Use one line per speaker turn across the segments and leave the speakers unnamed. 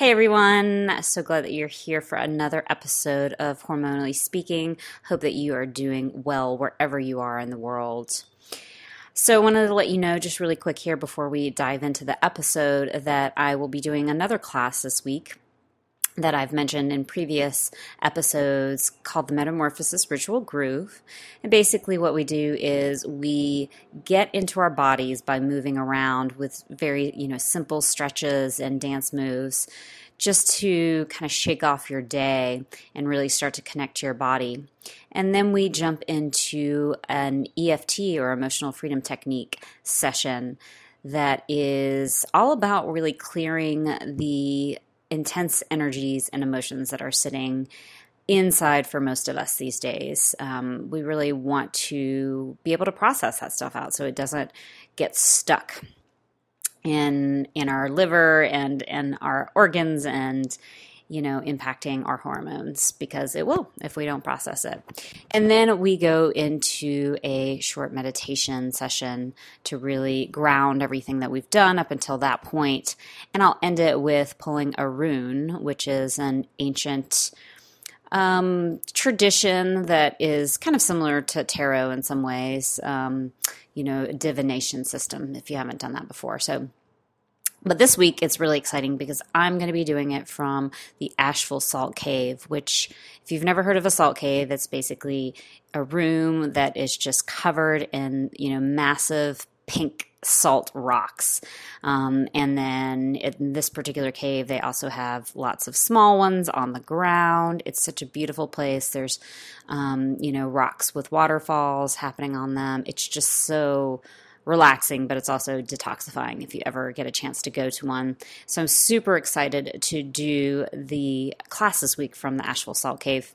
Hey everyone, so glad that you're here for another episode of Hormonally Speaking. Hope that you are doing well wherever you are in the world. So, I wanted to let you know just really quick here before we dive into the episode that I will be doing another class this week that I've mentioned in previous episodes called the Metamorphosis Ritual Groove. And basically, what we do is we get into our bodies by moving around with very, you know, simple stretches and dance moves just to kind of shake off your day and really start to connect to your body. And then we jump into an EFT or emotional freedom technique session that is all about really clearing the intense energies and emotions that are sitting inside for most of us these days. Um, we really want to be able to process that stuff out so it doesn't get stuck in in our liver and and our organs and you know, impacting our hormones because it will if we don't process it. And then we go into a short meditation session to really ground everything that we've done up until that point. And I'll end it with pulling a rune, which is an ancient um, tradition that is kind of similar to tarot in some ways. Um, you know, divination system if you haven't done that before. So but this week it's really exciting because I'm going to be doing it from the Asheville Salt Cave, which, if you've never heard of a salt cave, it's basically a room that is just covered in, you know, massive pink salt rocks. Um, and then in this particular cave, they also have lots of small ones on the ground. It's such a beautiful place. There's, um, you know, rocks with waterfalls happening on them. It's just so relaxing, but it's also detoxifying if you ever get a chance to go to one. So I'm super excited to do the class this week from the Asheville Salt Cave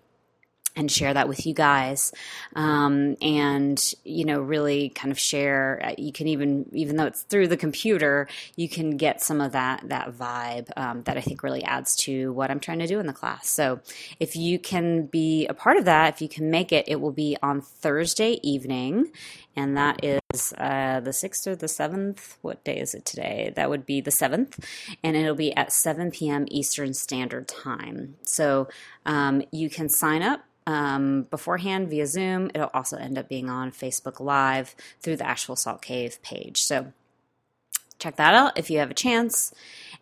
and share that with you guys. Um, and you know really kind of share uh, you can even even though it's through the computer you can get some of that that vibe um, that i think really adds to what i'm trying to do in the class. So if you can be a part of that if you can make it it will be on thursday evening and that is uh, the 6th or the 7th. What day is it today? That would be the 7th, and it'll be at 7 p.m. Eastern Standard Time. So um, you can sign up um, beforehand via Zoom. It'll also end up being on Facebook Live through the Asheville Salt Cave page. So check that out if you have a chance.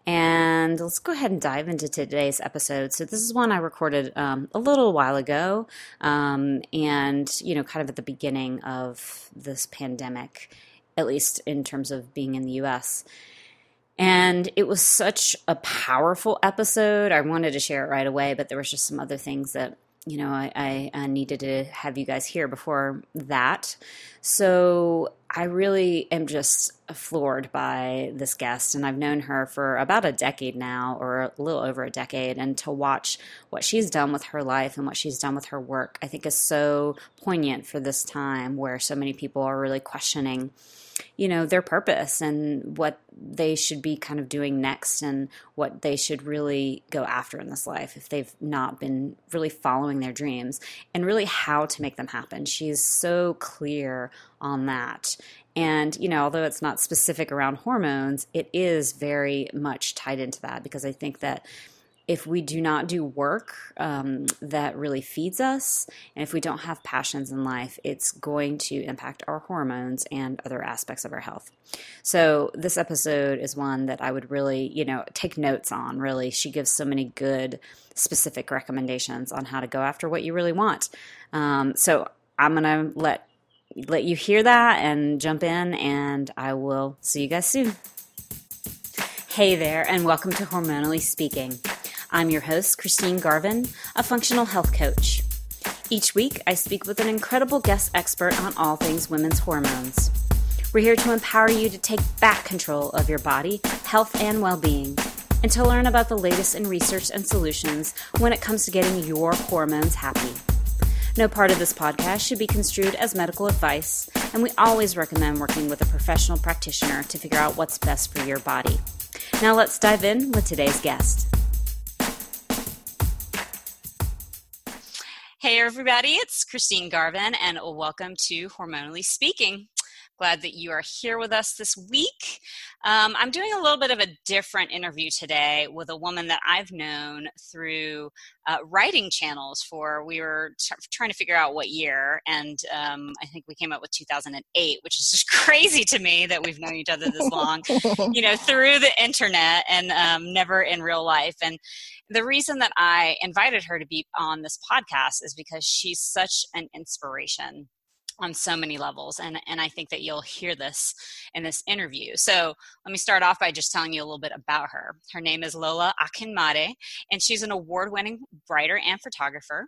And let's go ahead and dive into today's episode. So, this is one I recorded um, a little while ago, um, and, you know, kind of at the beginning of this pandemic, at least in terms of being in the US. And it was such a powerful episode. I wanted to share it right away, but there was just some other things that you know, I, I, needed to have you guys here before that. So I really am just floored by this guest, and I've known her for about a decade now, or a little over a decade. And to watch what she's done with her life and what she's done with her work, I think is so poignant for this time where so many people are really questioning you know their purpose and what they should be kind of doing next and what they should really go after in this life if they've not been really following their dreams and really how to make them happen. She's so clear on that. And, you know, although it's not specific around hormones, it is very much tied into that because I think that if we do not do work um, that really feeds us, and if we don't have passions in life, it's going to impact our hormones and other aspects of our health. So, this episode is one that I would really, you know, take notes on. Really, she gives so many good, specific recommendations on how to go after what you really want. Um, so, I'm going to let let you hear that and jump in, and I will see you guys soon. Hey there, and welcome to Hormonally Speaking. I'm your host, Christine Garvin, a functional health coach. Each week, I speak with an incredible guest expert on all things women's hormones. We're here to empower you to take back control of your body, health, and well being, and to learn about the latest in research and solutions when it comes to getting your hormones happy. No part of this podcast should be construed as medical advice, and we always recommend working with a professional practitioner to figure out what's best for your body. Now, let's dive in with today's guest. Hey, everybody, it's Christine Garvin, and welcome to Hormonally Speaking. Glad that you are here with us this week. Um, I'm doing a little bit of a different interview today with a woman that I've known through uh, writing channels for, we were t- trying to figure out what year, and um, I think we came up with 2008, which is just crazy to me that we've known each other this long, you know, through the internet and um, never in real life. And the reason that I invited her to be on this podcast is because she's such an inspiration on so many levels and and I think that you'll hear this in this interview. So, let me start off by just telling you a little bit about her. Her name is Lola Akinmade and she's an award-winning writer and photographer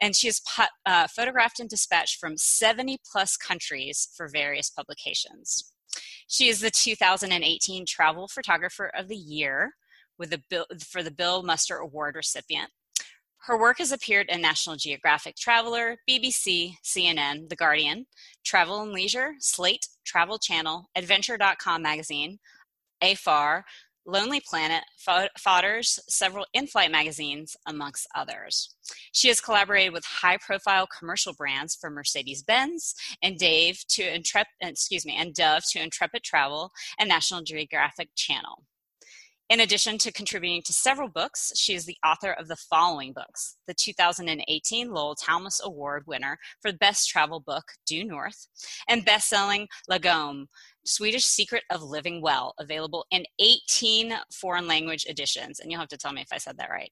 and she has uh, photographed and dispatched from 70 plus countries for various publications. She is the 2018 Travel Photographer of the Year with the Bill, for the Bill Muster Award recipient. Her work has appeared in National Geographic Traveler, BBC, CNN, The Guardian, Travel and Leisure, Slate, Travel Channel, Adventure.com magazine, AFAR, Lonely Planet, Fodor's, several in flight magazines, amongst others. She has collaborated with high profile commercial brands from Mercedes Benz and Dave to Intrep- excuse me, and Dove to Intrepid Travel and National Geographic Channel. In addition to contributing to several books, she is the author of the following books the 2018 Lowell Thomas Award winner for Best Travel Book, Due North, and best selling Lagom, Swedish Secret of Living Well, available in 18 foreign language editions. And you'll have to tell me if I said that right.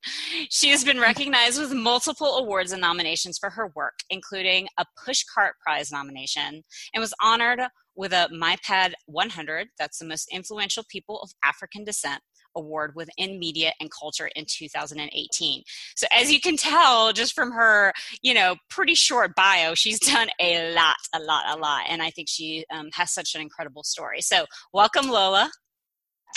She has been recognized with multiple awards and nominations for her work, including a Pushcart Prize nomination, and was honored with a MIPAD 100, that's the most influential people of African descent, award within media and culture in 2018. So as you can tell just from her, you know, pretty short bio, she's done a lot, a lot, a lot. And I think she um, has such an incredible story. So welcome, Lola.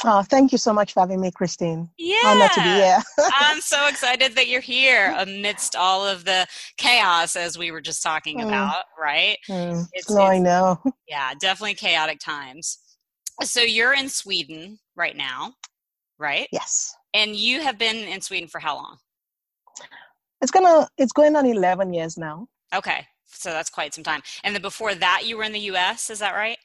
Oh, thank you so much for having me, Christine.
Yeah.
Honored to be here.
I'm so excited that you're here amidst all of the chaos as we were just talking mm. about, right?
Mm. It's, no, it's, I know.
Yeah, definitely chaotic times. So you're in Sweden right now right?
Yes.
And you have been in Sweden for how long?
It's gonna it's going on eleven years now.
Okay. So that's quite some time. And then before that you were in the US, is that right?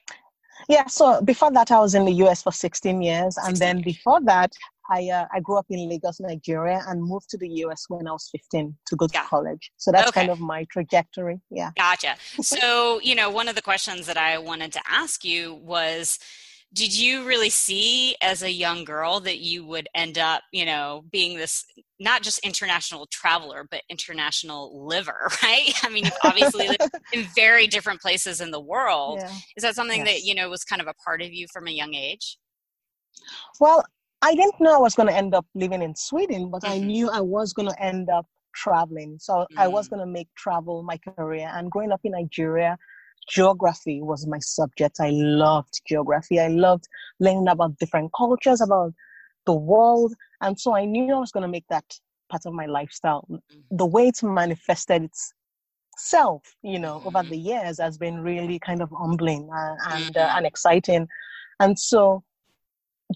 Yeah, so before that I was in the US for 16 years 16 and then before that I uh, I grew up in Lagos, Nigeria and moved to the US when I was 15 to go to yeah. college. So that's okay. kind of my trajectory. Yeah.
Gotcha. So, you know, one of the questions that I wanted to ask you was did you really see as a young girl that you would end up you know being this not just international traveler but international liver right i mean you've obviously lived in very different places in the world yeah. is that something yes. that you know was kind of a part of you from a young age
well i didn't know i was going to end up living in sweden but mm-hmm. i knew i was going to end up traveling so mm-hmm. i was mm. going to make travel my career and growing up in nigeria geography was my subject. I loved geography. I loved learning about different cultures, about the world. And so I knew I was going to make that part of my lifestyle. Mm-hmm. The way it's manifested itself, you know, over mm-hmm. the years has been really kind of humbling and, and, uh, mm-hmm. and exciting. And so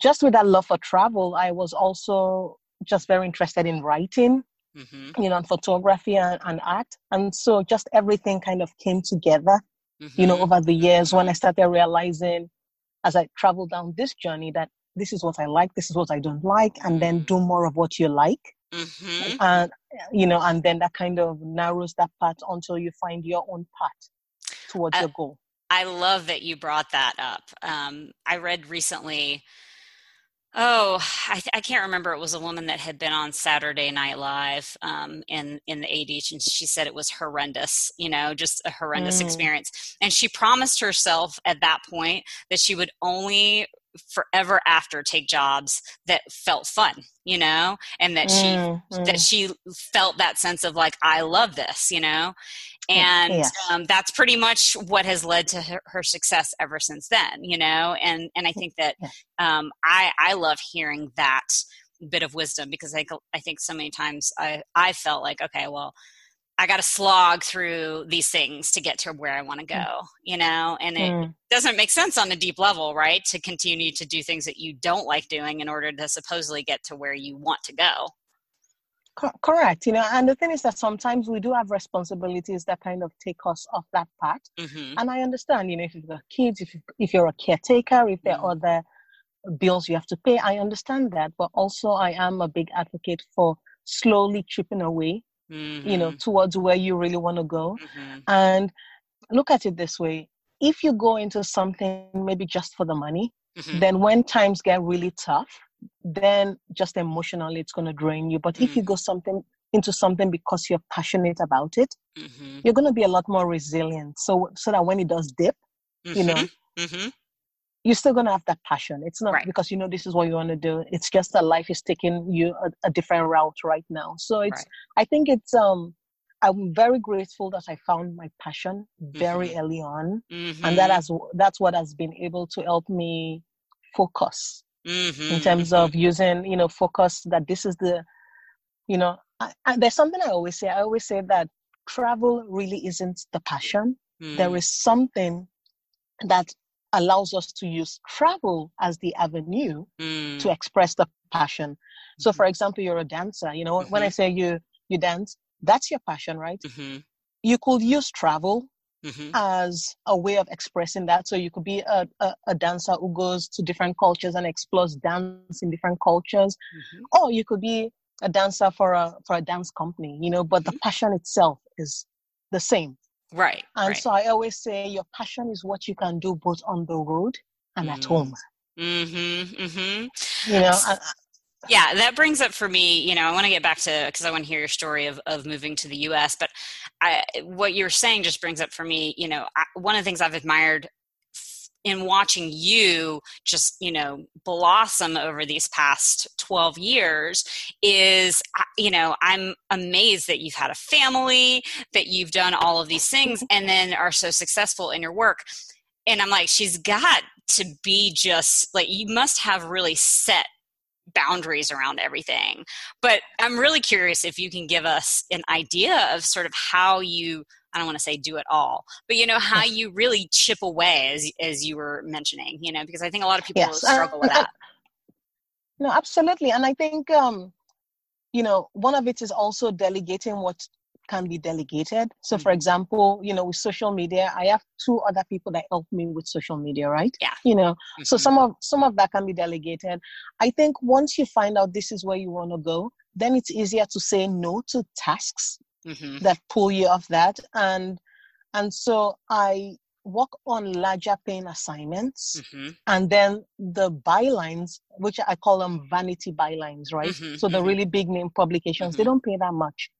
just with that love for travel, I was also just very interested in writing. Mm-hmm. you know, and photography and, and, art. And so just everything kind of came together mm-hmm. you know, mm-hmm. over the years when I started realizing as I traveled down this journey that this is what I like, this is what I don't like, and then mm-hmm. do more of what you like. Mm-hmm. And you know, and then that kind of narrows that path until you find your own path towards your goal.
I love that you brought that up. Um, I read recently Oh, I, I, can't remember. It was a woman that had been on Saturday Night Live um, in in the 80s, and she said it was horrendous. You know, just a horrendous mm. experience. And she promised herself at that point that she would only forever after take jobs that felt fun you know and that she mm, that mm. she felt that sense of like i love this you know and um, that's pretty much what has led to her, her, success ever since then you know and and i think that um, i i love hearing that bit of wisdom because i i think so many times i i felt like okay well I got to slog through these things to get to where I want to mm. go, you know, and it mm. doesn't make sense on a deep level, right? To continue to do things that you don't like doing in order to supposedly get to where you want to go.
Co- correct. You know, and the thing is that sometimes we do have responsibilities that kind of take us off that path.
Mm-hmm.
And I understand, you know, if you've got kids, if you, if you're a caretaker, if there are
Mm.
other bills you have to pay, I understand that. But also, I am a big advocate for slowly chipping away, you know,
Mm-hmm.
towards where you really want to go.
Mhm.
And look at it this way: if you go into something maybe just for the money,
Mhm.
then when times get really tough, then just emotionally it's going to drain you. But if you
Mm.
go something into something because you're passionate about it,
Mhm.
you're going to be a lot more resilient. So so that when it does dip, you know,
Mhm.
you're still going to have that passion. It's not
Right.
because you know this is what you want to do. It's just that life is taking you a, a different route right now. So it's
Right.
I think it's um I'm very grateful that I found my passion very
Mhm.
early on, and that has that's what has been able to help me focus
Mhm.
in terms of using you know focus that this is the you know I, I, there's something i always say i always say that travel really isn't the passion there
Mm.
is something that allows us to use travel as the avenue
Mm.
to express the passion so for example you're a dancer you know when i say you you dance that's your passion right you could use travel
Mhm.
as a way of expressing that. So you could be a, a, a dancer who goes to different cultures and explores dance in different cultures,
Mhm.
or you could be a dancer for a for a dance company, you know, but the passion itself is the same.
Right.
And
right.
so I always say your passion is what you can do both on the road and at
Mm.
home.
Mhm. Mhm.
You know, and,
Yeah, that brings up for me, you know, I want to get back to because I want to hear your story of, of moving to the US, but I, what you're saying just brings up for me, you know, I, one of the things I've admired in watching you just, you know, blossom over these past 12 years is, you know, I'm amazed that you've had a family, that you've done all of these things, mm-hmm. and then are so successful in your work. And I'm like, she's got to be just like, you must have really set boundaries around everything. But I'm really curious if you can give us an idea of sort of how you I don't want to say do it all, but you know how you really chip away as as you were mentioning, you know, because I think a lot of people
yes,
struggle with that.
No, absolutely. And I think, um, you know, one of it is also delegating what can be delegated. So, for
Mhm.
example, you know, with social media, I have two other people that help me with social media, right?
Yeah.
You know, so
Mhm.
some of some of that can be delegated. I think once you find out this is where you want to go, then it's easier to say no to tasks
Mhm.
that pull you off that. And and so I work on larger paying assignments
Mhm.
and then the bylines, which I call them vanity bylines, right?
Mhm,
So the
mhm.
really big name publications, they
Mhm.
don't pay that much.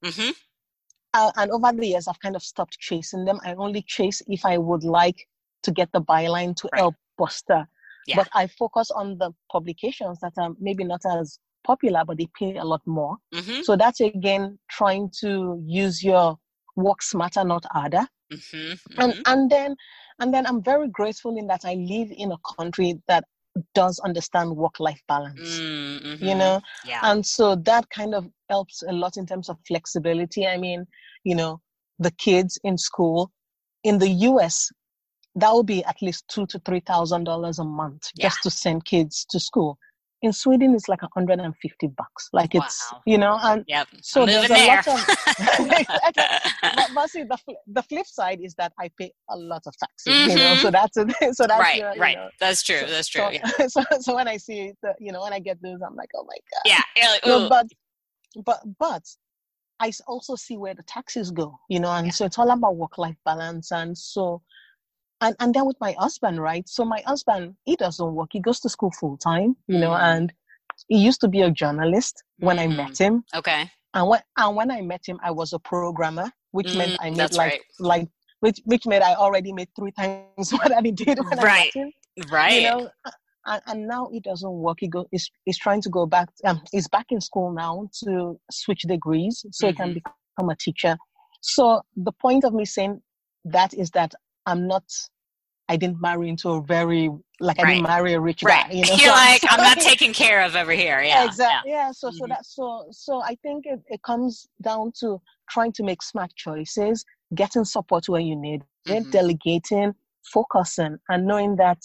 Uh, and over the years, I've kind of stopped chasing them. I only chase if I would like to get the byline to
Right.
help Buster.
Yeah.
But I focus on the publications that are maybe not as popular, but they pay a lot more.
Mhm.
So that's again trying to use your work smarter, not harder
Mhm.
and
Mhm.
and then and then i'm very grateful in that i live in a country that does understand work life balance
Mm,
you
mhm.
know
Yeah.
and so that kind of helps a lot in terms of flexibility i mean you know the kids in school in the us that would be at least two to three thousand dollars a month
Yeah.
just to send kids to school in sweden it's like 150 bucks like it's
Wow.
you know and
Yep.
so there's a
there.
lot of but, but see the, the flip side is that i pay a lot of taxes you know so mm-hmm. that's a, so that's
right.
the, you
right.
know,
That's true.
so,
That's true.
so,
yeah.
so, so when i see the, you know when i get those i'm like oh my god
Yeah.
No, but but but I also see where the taxes go, you know, and
Yeah.
so it's all about work-life balance, and so and and then with my husband, right? So my husband, he doesn't work; he goes to school full time, you know,
Mm.
and he used to be a journalist when I
Mhm.
met him,
Okay.
and when and when I met him, I was a programmer, which meant
Mm,
I made like
right.
like which which meant I already made three times what I did when
Right.
I met him
Right.
you know and, and now he doesn't work he go he's, he's trying to go back um he's back in school now to switch degrees so he can
Mhm.
become a teacher so the point of me saying that is that i'm not i didn't marry into a very like i didn't marry a rich
right.
guy you know
You're
so-
like, I'm not
so-
taken care of over here. Yeah.
exactly yeah, so so
Mhm.
that so so i think it, it comes down to trying to make smart choices getting support where you need it
Mhm.
delegating focusing and knowing that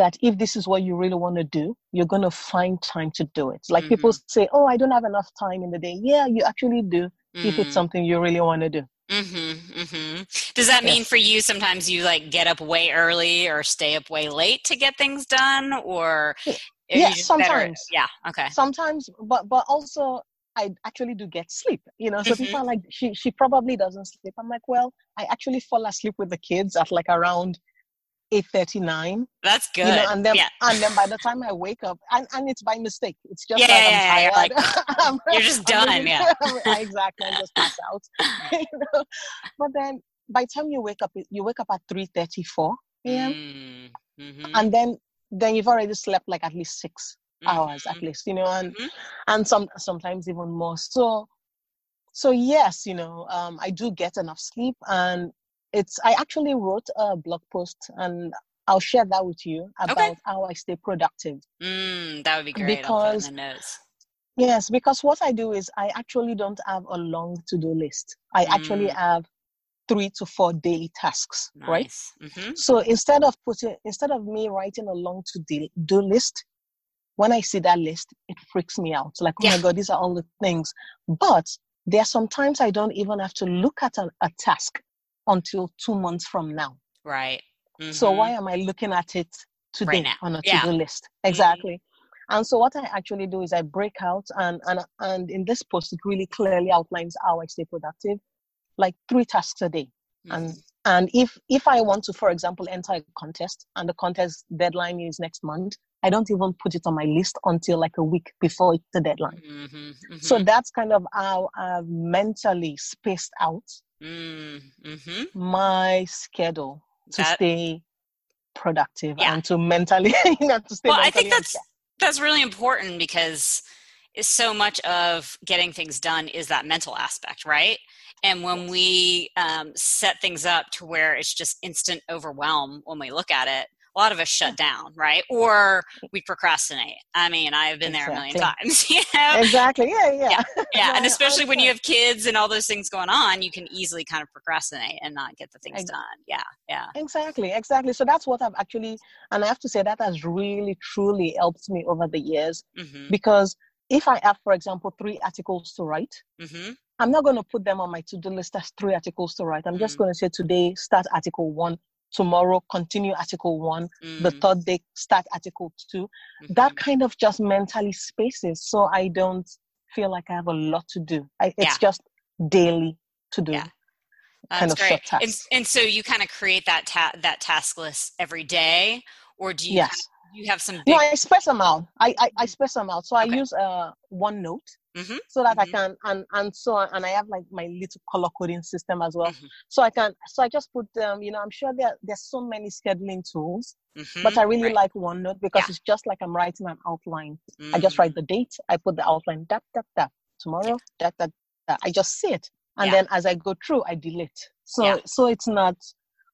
that if this is what you really want to do, you're going to find time to do it. Like
Mhm.
people say, oh, I don't have enough time in the day. Yeah, you actually do if it's
Mm.
something you really want to do.
Mm-hmm, mm-hmm. Does that mean for you sometimes you like get up way early or stay up way late to get things done, or
Yes,
just better-
sometimes.
Yeah. Okay.
Sometimes, but but also I actually do get sleep. You know, so
Mhm.
people are like, she she probably doesn't sleep. I'm like, well, I actually fall asleep with the kids at like around eight thirty nine.
That's good.
You know, and then
yeah.
and then by the time I wake up, and, and it's by mistake. It's just
Yeah,
that
yeah, yeah,
I'm
you're
tired.
like,
I'm-
You're just done.
really-
Yeah.
exactly. I just pass out. you know? But then by the time you wake up, you wake up at three thirty four a.m.
Mm, mhm,
and then then you've already slept like at least six hours at
mhm,
least. You know, and
mhm.
and some sometimes even more. So so yes, you know, um, I do get enough sleep, and it's I actually wrote a blog post and. I'll share that with you about how I stay productive.
Mm, that would be great. I'll put it
Because
in the notes.
Yes, because what I do is I actually don't have a long to do list. I actually
Mm.
have three to four daily tasks, right?
Mm-hmm.
So instead of putting, instead of me writing a long to do list, when I see that list, it freaks me out. Like, oh my God, these are all the things. But there are sometimes I don't even have to look at a task until two months from now.
Right.
So
Mhm.
why am I looking at it today
now.
on a to-do list? Exactly. And so what I actually do is I break out and and and in this post it really clearly outlines how I stay productive, like three tasks a day. And
Mhm.
and if if I want to, for example, enter a contest and the contest deadline is next month, I don't even put it on my list until like a week before the deadline.
Mhm, mhm.
So that's kind of how I've mentally spaced out
Mm, mhm.
my schedule to
That-
stay productive
Yeah.
and to mentally you know, to stay
well i think that's that's really important because it's so much of getting things done is that mental aspect right and when we um, set things up to where it's just instant overwhelm when we look at it a lot of us shut down right? Or we procrastinate. I mean i've been there a million times you know?
Exactly. Yeah yeah
yeah. and
No, I
especially when you have kids and all those things going on you can easily kind of procrastinate and not get the things
Ex-
done. Yeah yeah.
Exactly exactly. So that's what i've actually and i have to say that has really truly helped me over the years
mm-hmm,
because if i have for example three articles to write
mm-hmm,
i'm not going to put them on my to-do list as three articles to write. I'm just
Mm.
going to say today start article one tomorrow continue article one the
mm,
third day start article 2 that kind of just mentally spaces so i don't feel like i have a lot to do. I, it's
Yeah.
just daily to do.
Yeah. That's great. And, and so you kind of create that ta- that task list every day, or do you
yes.
kind of, you have some big?
no i space them out. I i, I space them out. So i use uh OneNote
Mhm,
so that i
mhm.
can and and so and i have like my little color coding system as well
Mhm,
so i can so i just put um you know i'm sure there there's so many scheduling tools but
mhm,
i really
right.
like OneNote because
Yeah.
it's just like i'm writing an outline I just write
Mm,
the date. I put the outline. That that that tomorrow. That that that. I just see it, and
Yeah.
then as I go through, I delete. So
Yeah.
so it's not.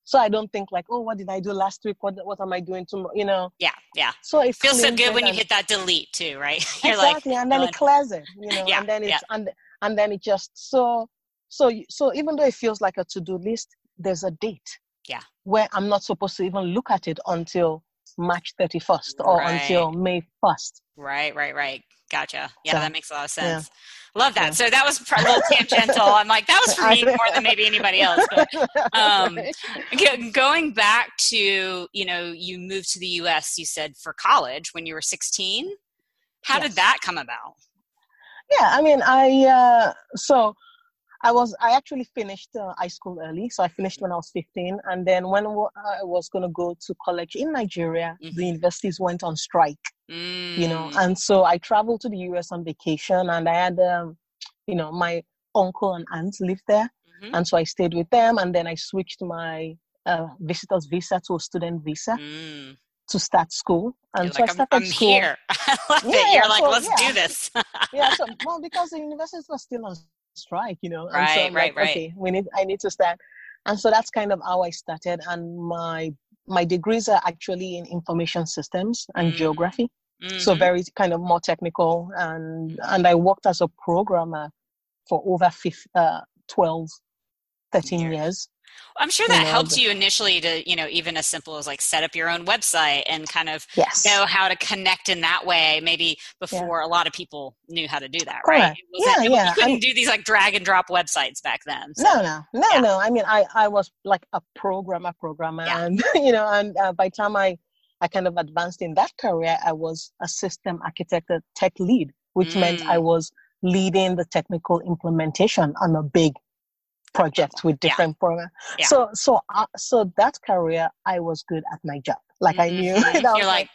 So I don't think like, oh, what did I do last week? What what am I doing tomorrow? You know.
yeah, yeah.
So it
Feels so good when you hit that delete too, right? You're like,
exactly, and then it clears it. You know,
Yeah,
and then
yeah.
it's and and then it just so so you- so even though it feels like a to do list, there's a date.
Yeah.
Where I'm not supposed to even look at it until March 31st or until May 1st.
right, right, right. Gotcha. Yeah,
So,
that makes a lot of
yeah.
Love that.
Yeah.
So that was a little tangential. I'm like, that was for me more than maybe anybody else. But Um, Go- going back to you know you moved to the us you said for college when you were 16 how
Yes.
did that come about
yeah i mean i uh so i was i actually finished uh, high school early so i finished when i was 15 and then when I was going to go to college in nigeria
Mhm.
the universities went on strike you know
Mm,
and so i traveled to the us on vacation and i had um you know my uncle and aunt lived there
mhm,
and so i stayed with them and then i switched my uh, visitor's visa to a student visa
mm.
to start school and
You're
so
like,
i
I'm,
started
I'm
school
here i love
Yeah,
it you're like
so,
let's
yeah.
do this
yeah so well because the universities were still on strike you know and so
Right, right,
like,
right.
okay we need i need to start and so that's kind of how i started and my my degrees are actually in information systems and
Mm.
geography so
Mhm.
very kind of more technical and and i worked as a programmer for over 15, uh, 12 13 years. years.
I'm sure that you know, helped you initially to, you know, even as simple as like set up your own website and kind of
yes.
know how to connect in that way. Maybe before yeah. a lot of people knew how to do that, right?
Yeah, yeah.
You couldn't I, do these like drag and drop websites back then.
So, no, no, no, yeah. no. I mean, I, I was like a programmer, programmer, yeah. and you know, and uh, by time I, I kind of advanced in that career, I was a system architect, a tech lead, which mm. meant I mm. was leading the technical implementation on a big projects with different yeah. programs. Yeah. So so uh, so that career, I was good at my job. Like mm-hmm. I knew
that You're was like,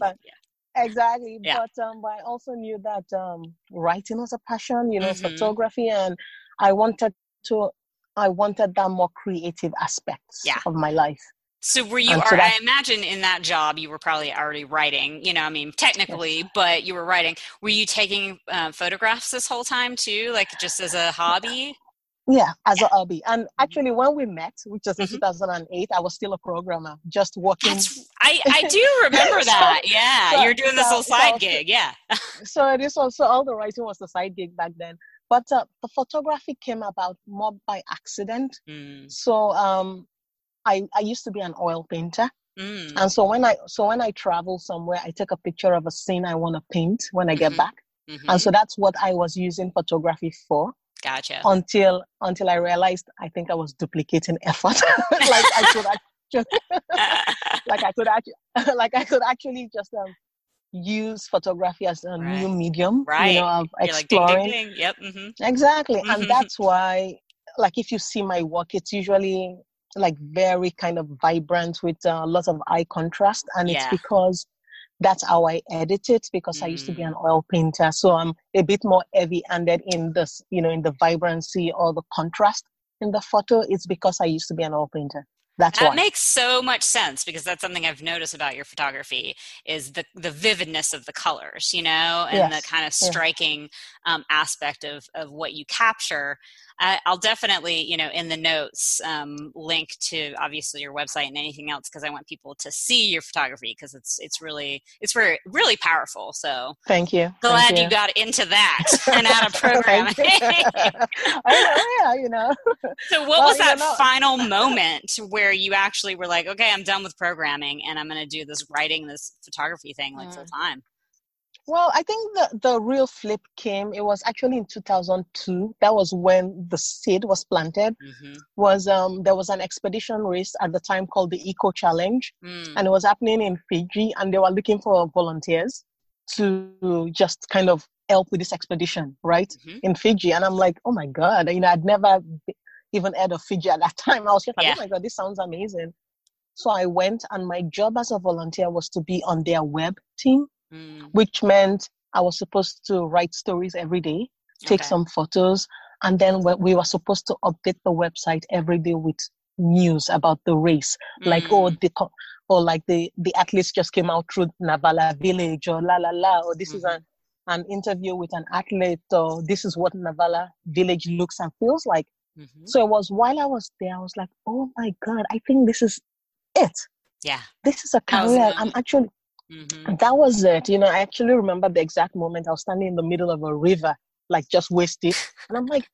like yeah.
Exactly, but um, but I also knew that um, writing was a passion. You know, mm-hmm. photography, and I wanted to. I wanted that more creative aspects of my life.
So were you? So I imagine in that job you were probably already writing. You know, I mean, technically, yes. but you were writing. Were you taking uh, photographs this whole time too, like just as a hobby?
Yeah, as yeah. a hobby. And mm-hmm. actually, when we met, which was in mm-hmm. 2008, I was still a programmer, just working.
That's, I, I do remember that. yeah, so, you're doing this so, little side gig. Yeah.
so this was so all the writing was a side gig back then, but uh, the photography came about more by accident. Mm. So um, I I used to be an oil painter. Mm. And so when I so when I travel somewhere, I take a picture of a scene I want to paint when I get mm-hmm. back, mm-hmm. and so that's what I was using photography for.
Gotcha.
Until until I realized I think I was duplicating effort. like I could actually, like I could actually, like I could actually just um, use photography as a right. new medium.
Right.
You know, of exploring.
Like, ding, ding, ding. Yep. Mm-hmm.
Exactly, mm-hmm. and that's why, like, if you see my work, it's usually like very kind of vibrant with a uh, lot of eye contrast, and yeah. it's because that's how I edit it because mm. I used to be an mm. oil painter. So I'm a bit more heavy handed in this, you know, in the vibrancy or the contrast in the photo. It's because I used to be an oil painter. That's
that
why.
makes so much sense because that's something I've noticed about your photography is the the vividness of the colors, you know, and yes. the kind of striking um, aspect of of what you capture. I, will definitely, you know, in the notes, um, link to obviously your website and anything else because I want people to see your photography because it's it's really it's very really powerful. So
thank you.
Glad
thank
you.
you.
got into that and out of programming.
Know, yeah, you know.
So what well, was that know. final moment where you actually were like, okay, I'm done with programming and I'm going to do this writing, this photography thing like mm. full time?
Well, I think the, the real flip came. It was actually in 2002. That was when the seed was planted. Mm-hmm. Was um there was an expedition race at the time called the Eco Challenge, mm. and it was happening in Fiji, and they were looking for volunteers to just kind of help with this expedition, right, mm-hmm. in Fiji. And I'm like, oh my god, you know, I'd never even heard of Fiji at that time. I was just like, yeah. oh my god, this sounds amazing. So I went, and my job as a volunteer was to be on their web team mm. which meant I was supposed to write stories every day, take okay. some photos, and then we were supposed to update the website every day with news about the race, mm. like oh the or like the the athletes just came out through Navala village or la la la or this mm-hmm. is an an interview with an athlete or this is what Navala village looks and feels like. Mm-hmm. So it was while I was there, I was like, oh my god, I think this is it.
Yeah,
this is a career. I'm actually Mm-hmm. That was it. You know, I actually remember the exact moment I was standing in the middle of a river, like just wasted. And I'm like,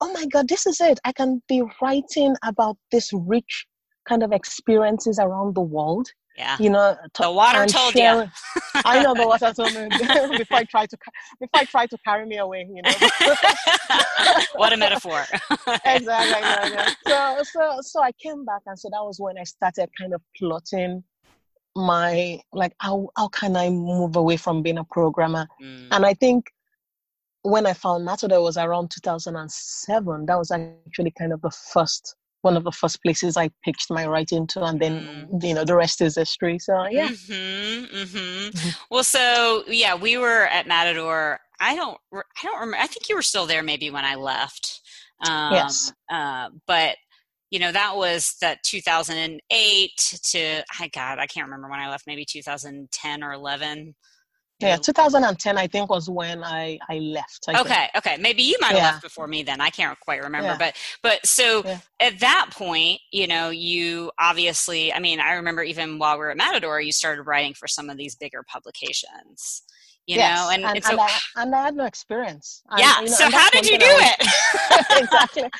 oh my God, this is it. I can be writing about this rich kind of experiences around the world.
Yeah.
You know,
to, the water told you.
I know the water told me before I tried to before I tried to carry me away. You know.
what a metaphor.
exactly, exactly. So so so I came back, and so that was when I started kind of plotting my like how how can I move away from being a programmer? Mm. And I think when I found Matador was around 2007. That was actually kind of the first one of the first places I pitched my writing to, and then mm. you know the rest is history. So yeah.
Mm-hmm, mm-hmm. well, so yeah, we were at Matador. I don't, I don't remember. I think you were still there maybe when I left.
Um, yes.
Uh, but you know that was that 2008 to i god i can't remember when i left maybe 2010 or 11
yeah 2010 i think was when i i left
I okay think. okay maybe you might have yeah. left before me then i can't quite remember yeah. but but so yeah. at that point you know you obviously i mean i remember even while we were at matador you started writing for some of these bigger publications you yes. know and,
and,
and so
and I, and I, had no experience
yeah
you know,
so how did you do it
exactly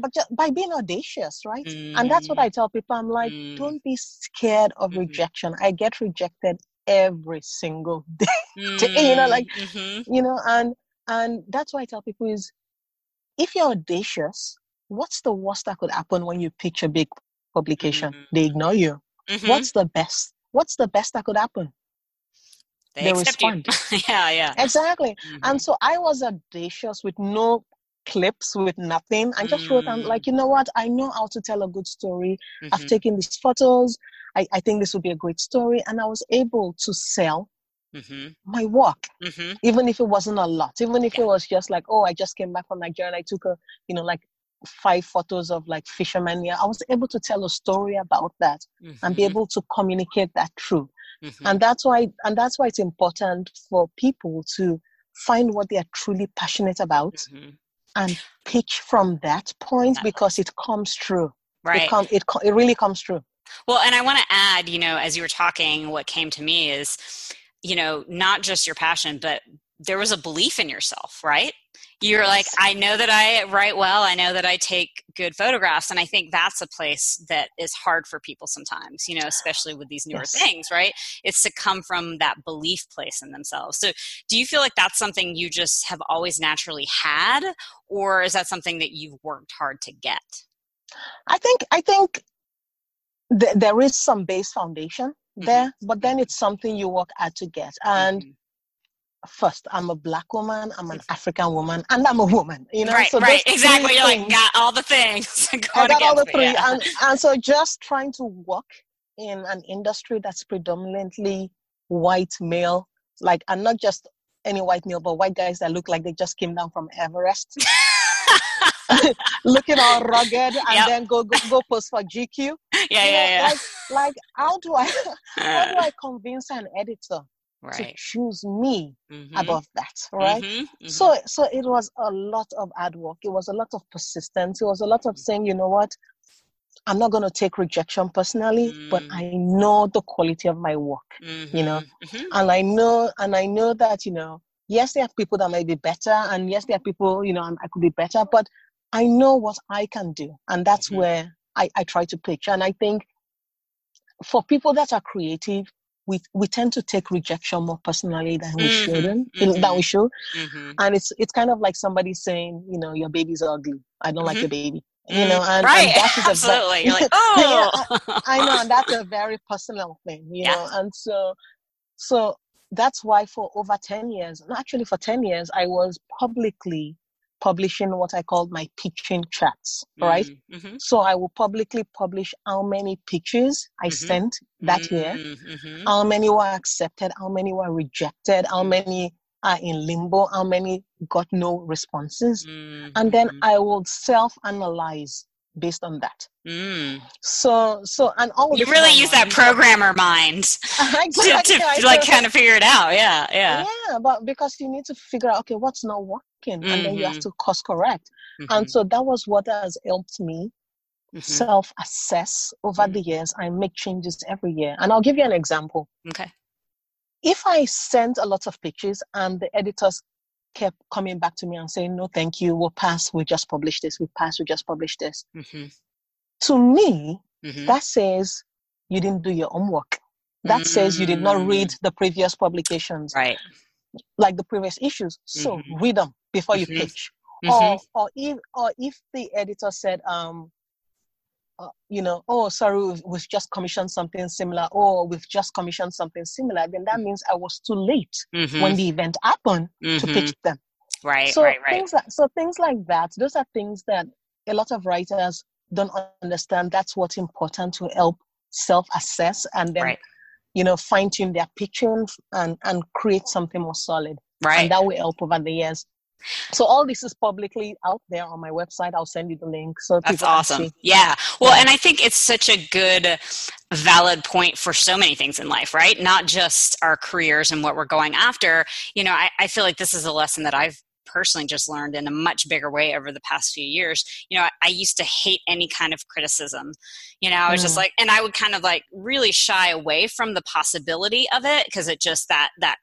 but just by being audacious, right? Mm. And that's what I tell people. I'm like, mm. don't be scared of mm-hmm. rejection. I get rejected every single day. Mm. you know, like mm-hmm. you know, and and that's why I tell people is if you're audacious, what's the worst that could happen when you pitch a big publication? Mm-hmm. They ignore you. Mm-hmm. What's the best? What's the best that could happen?
They, they respond. yeah, yeah.
Exactly. Mm-hmm. And so I was audacious with no clips, with nothing. I just wrote, I'm like, mm. you know what? I know how to tell a good story. I've mm-hmm. taken these photos. I, I think this would be a great story. And I was able to sell Mm-hmm. my work, mm-hmm. even if it wasn't a lot, even if yeah. it was just like, oh, I just came back from Nigeria and I took a, you know, like five photos of like fishermen here. I was able to tell a story about that and be mm-hmm. able to communicate that through. Mm-hmm. And that's why, and that's why it's important for people to find what they are truly passionate about mm-hmm. And pitch from that point because it comes true.
Right.
It, com- it, it really comes true.
Well, and I want to add, you know, as you were talking, what came to me is, you know, not just your passion, but there was a belief in yourself, right? You're like, I know that I write well. I know that I take good photographs. And I think that's a place that is hard for people sometimes, you know, especially with these newer yes. things, right? It's to come from that belief place in themselves. So do you feel like that's something you just have always naturally had? Or is that something that you've worked hard to get?
I think, I think th- there is some base foundation mm-hmm. there, mm-hmm. but then it's something you work hard to get. And mm-hmm first i'm a black woman i'm an african woman and i'm a woman you know
right so right exactly you're like got all the things
i got all the three yeah. and, and so just trying to work in an industry that's predominantly white male like and not just any white male but white guys that look like they just came down from everest looking all rugged and yep. then go, go go post for gq
yeah yeah, yeah.
Like, like how do i how do i convince an editor. To choose me mm-hmm. above that right mm-hmm. Mm-hmm. so so it was a lot of hard work it was a lot of persistence it was a lot of saying you know what i'm not going to take rejection personally but mm. i know the quality of my work you know mm-hmm. Mm-hmm. and i know and i know that you know yes there are people that may be better and yes there are people you know i could be better but i know what i can do and that's mm-hmm. where I, I try to pitch and i think for people that are creative we we tend to take rejection more personally than we mm-hmm, shouldn't mm-hmm, than we should mm-hmm. and it's it's kind of like somebody saying you know your baby's ugly i don't like mm-hmm. your baby you know and,
right.
and
that is absolutely a, you're like oh yeah,
I, I, know and that's a very personal thing you yeah. know and so so that's why for over 10 years actually for 10 years i was publicly publishing what I called my pitching chats, right? Mm, mm-hmm. So I will publicly publish how many pitches I mm-hmm. sent that mm-hmm. year, mm-hmm. how many were accepted, how many were rejected, how many are in limbo, how many got no responses. And then mm-hmm. I will self analyze based on that. Mm. So, so, and all
you really use that programmer mind exactly. to, to like kind of figure it out. Yeah, yeah,
yeah. But because you need to figure out, okay, what's not working, mm-hmm. and then you have mm-hmm. to course correct. Mm-hmm. And so that was what has helped me mm-hmm. self assess over mm-hmm. the years. I make changes every year, and I'll give you an example.
Okay.
If I send a lot of pictures and the editors kept coming back to me and saying, no, thank you, we'll pass, we just published this, we pass, we just published this. Mm-hmm. To me, mm-hmm. that says you didn't do your homework. That mm-hmm. says you did not read mm. the previous publications.
Right.
Like the previous issues. So mm-hmm. read them before you mm-hmm. pitch. Or, mm-hmm. or if or if the editor said, um, uh, you know, oh, sorry, we've, we've, just commissioned something similar, or we've just commissioned something similar, then that means I was too late mm-hmm. when the event happened mm-hmm. to pitch them.
Right,
so
right, right.
Things like, so things like that, those are things that a lot of writers don't understand. That's what's important to help self-assess and then, right. you know, fine tune their pitching and and create something more solid.
Right,
and that will help over the years. So all this is publicly out there on my website. I'll send you the link. So
that's awesome. Yeah. Well, and I think it's such a good, valid point for so many things in life, right? Not just our careers and what we're going after. You know, I, I feel like this is a lesson that I've personally just learned in a much bigger way over the past few years. You know, I, I used to hate any kind of criticism. You know, I was mm. just like, and I would kind of like really shy away from the possibility of it because it just that that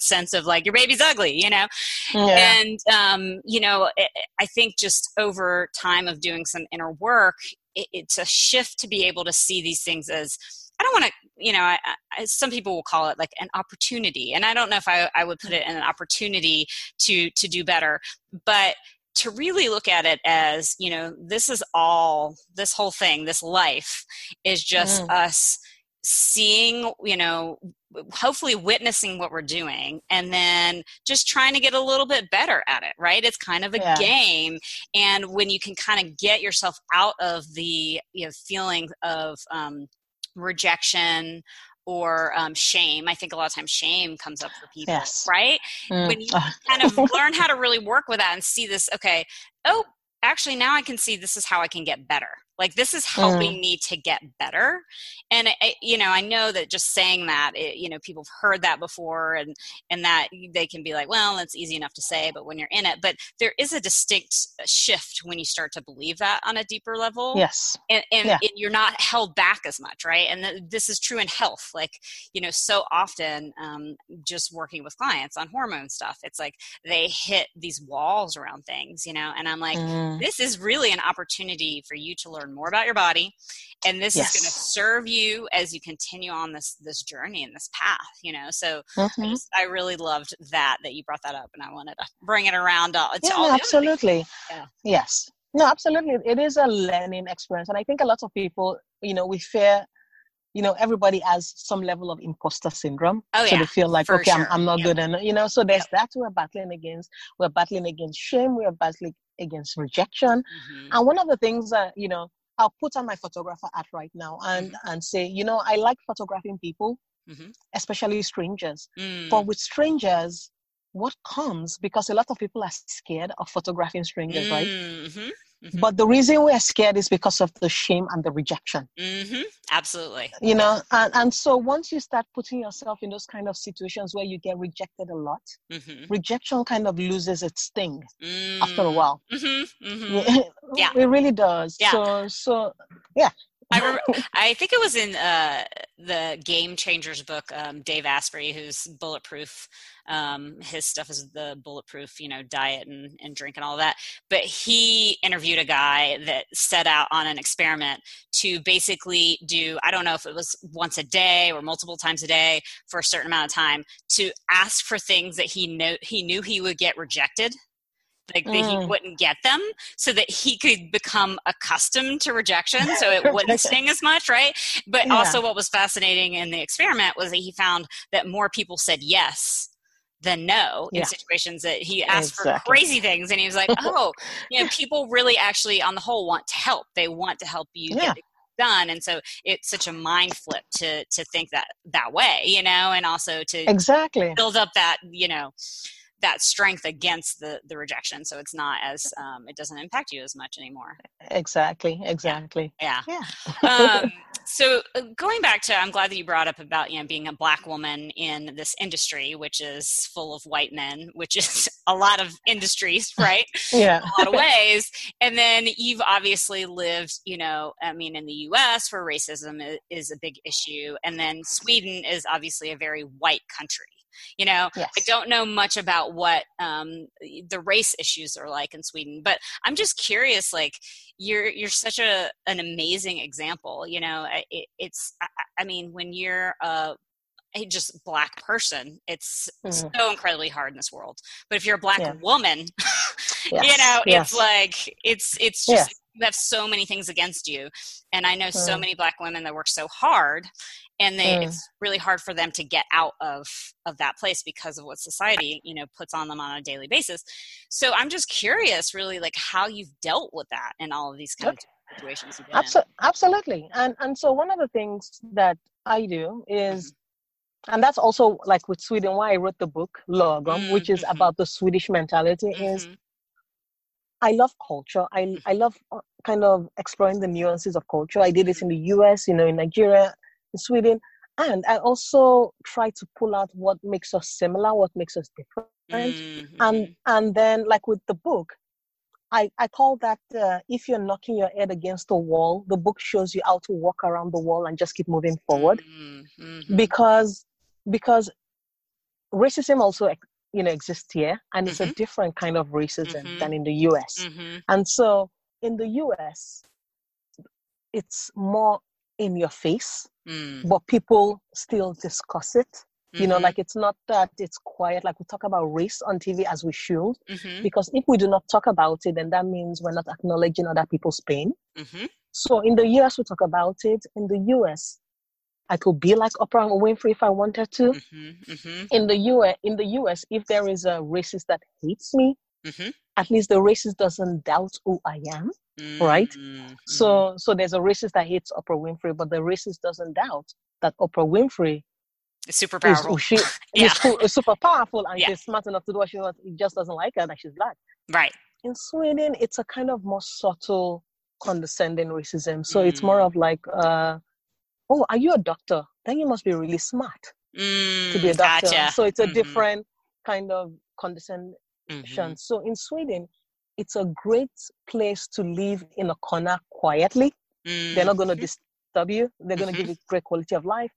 sense of like your baby's ugly, you know. Yeah. And um, you know, it, I think just over time of doing some inner work, it, it's a shift to be able to see these things as I don't want to, you know, I, I, some people will call it like an opportunity, and I don't know if I, I would put it in an opportunity to to do better, but to really look at it as, you know, this is all, this whole thing, this life is just mm. us seeing, you know, hopefully witnessing what we're doing and then just trying to get a little bit better at it right it's kind of a yeah. game and when you can kind of get yourself out of the you know feeling of um, rejection or um, shame. I think a lot of times shame comes up for people, yes. right? Mm. When you kind of learn how to really work with that and see this, okay, oh, actually now I can see this is how I can get better like this is helping mm. me to get better and I, you know i know that just saying that it, you know people have heard that before and and that they can be like well it's easy enough to say but when you're in it but there is a distinct shift when you start to believe that on a deeper level
yes
and, and, yeah. and you're not held back as much right and th- this is true in health like you know so often um, just working with clients on hormone stuff it's like they hit these walls around things you know and i'm like mm. this is really an opportunity for you to learn learn more about your body and this yes. is going to serve you as you continue on this this journey and this path you know? So mm-hmm. I, just, I, really loved that that you brought that up and i wanted to bring it around all,
yeah, all absolutely. Yeah. yes. No absolutely. It is a learning experience and i think a lot of people you know we fear you know everybody has some level of imposter syndrome.
Oh,
so they feel like okay sure. I'm, I'm not good enough you know? So there's that we're battling against. We're battling against shame. We're battling against rejection. Mm-hmm. and one of the things that you know I'll put on my photographer hat right now and mm-hmm. and say, you know, I like photographing people, mm-hmm. especially strangers. Mm. But with strangers, what comes because a lot of people are scared of photographing strangers, mm-hmm. right? Mm-hmm. But the reason we're scared is because of the shame and the rejection.
Mm-hmm. Absolutely.
You know, and, and so once you start putting yourself in those kind of situations where you get rejected a lot, mm-hmm. rejection kind of loses its sting after a mm. while. Mm-hmm. Mm-hmm. yeah. It really does. Yeah. So, so yeah.
I I think it was in uh, the Game Changers book. Um, Dave Asprey, who's bulletproof, um, his stuff is the bulletproof, you know, diet and, and drink and all that. But he interviewed a guy that set out on an experiment to basically do. I don't know if it was once a day or multiple times a day for a certain amount of time to ask for things that he knew he knew he would get rejected like that he mm. wouldn't get them so that he could become accustomed to rejection so it wouldn't sting as much right but yeah. also what was fascinating in the experiment was that he found that more people said yes than no in situations that he asked exactly. for crazy things and he was like oh you know people really actually on the whole want to help they want to help you yeah. get done and so it's such a mind flip to to think that that way you know and also to
exactly
build up that you know that strength against the the rejection. So it's not as um, it doesn't impact you as much anymore.
Exactly exactly.
Yeah, yeah. um, so uh, going back to i'm glad that you brought up about you know being a black woman in this industry which is full of white men which is a lot of industries right?
Yeah.
A lot of ways. And then you've obviously lived you know i mean in the us where racism is a big issue. And then sweden is obviously a very white country you know, yes. I don't know much about what um, the race issues are like in Sweden, but I'm just curious. Like, you're you're such a an amazing example. You know, it, it's I, I mean, when you're a just black person it's mm-hmm. so incredibly hard in this world but if you're a black yeah. woman yes. you know yes. it's like it's it's just you have so many things against you and i know mm. so many black women that work so hard and they mm. it's really hard for them to get out of of that place because of what society you know puts on them on a daily basis so i'm just curious really like how you've dealt with that in all of these kind okay. of situations
Absol- absolutely and and so one of the things that i do is mm-hmm. and that's also like with sweden why i wrote the book lagom mm-hmm. which is mm-hmm. about the swedish mentality is mm-hmm. I love culture. I I love uh, kind of exploring the nuances of culture. I did this in the U.S., you know, in Nigeria, in Sweden. and I also try to pull out what makes us similar, what makes us different, mm-hmm. and and then like with the book, I I call that uh, if you're knocking your head against a wall, the book shows you how to walk around the wall and just keep moving forward, mm-hmm. because because racism also you know exists here, and it's mm-hmm. a different kind of racism mm-hmm. than in the U.S. Mm-hmm. And so in the U.S., it's more in your face, mm. but people still discuss it. Mm-hmm. You know, mm-hmm. like it's not that it's quiet, like we talk about race on TV as we should, mm-hmm. because if we do not talk about it, then that means we're not acknowledging other people's pain. Mm-hmm. So in the US, we talk about it. In the US, I could be like Oprah Winfrey if I wanted to. Mm-hmm. Mm-hmm. In the US, in the US, if there is a racist that hates me, at least the racist doesn't doubt who I am mm-hmm. right? So mm-hmm. so there's a racist that hates Oprah Winfrey, but the racist doesn't doubt that Oprah Winfrey
is super powerful. Is,
she, yeah. is, super powerful and yeah. she's smart enough to do what she wants. He just doesn't like her that she's black.
Right.
In Sweden, it's a kind of more subtle, condescending racism. So mm. it's more of like, uh, oh, are you a doctor? Then you must be really smart mm, to be a doctor. Gotcha. So it's a mm-hmm. different kind of condescension. Mm-hmm. So in Sweden, it's a great place to live in a corner quietly. Mm-hmm. They're not going to mm-hmm. disturb you. They're going to mm-hmm. give you great quality of life.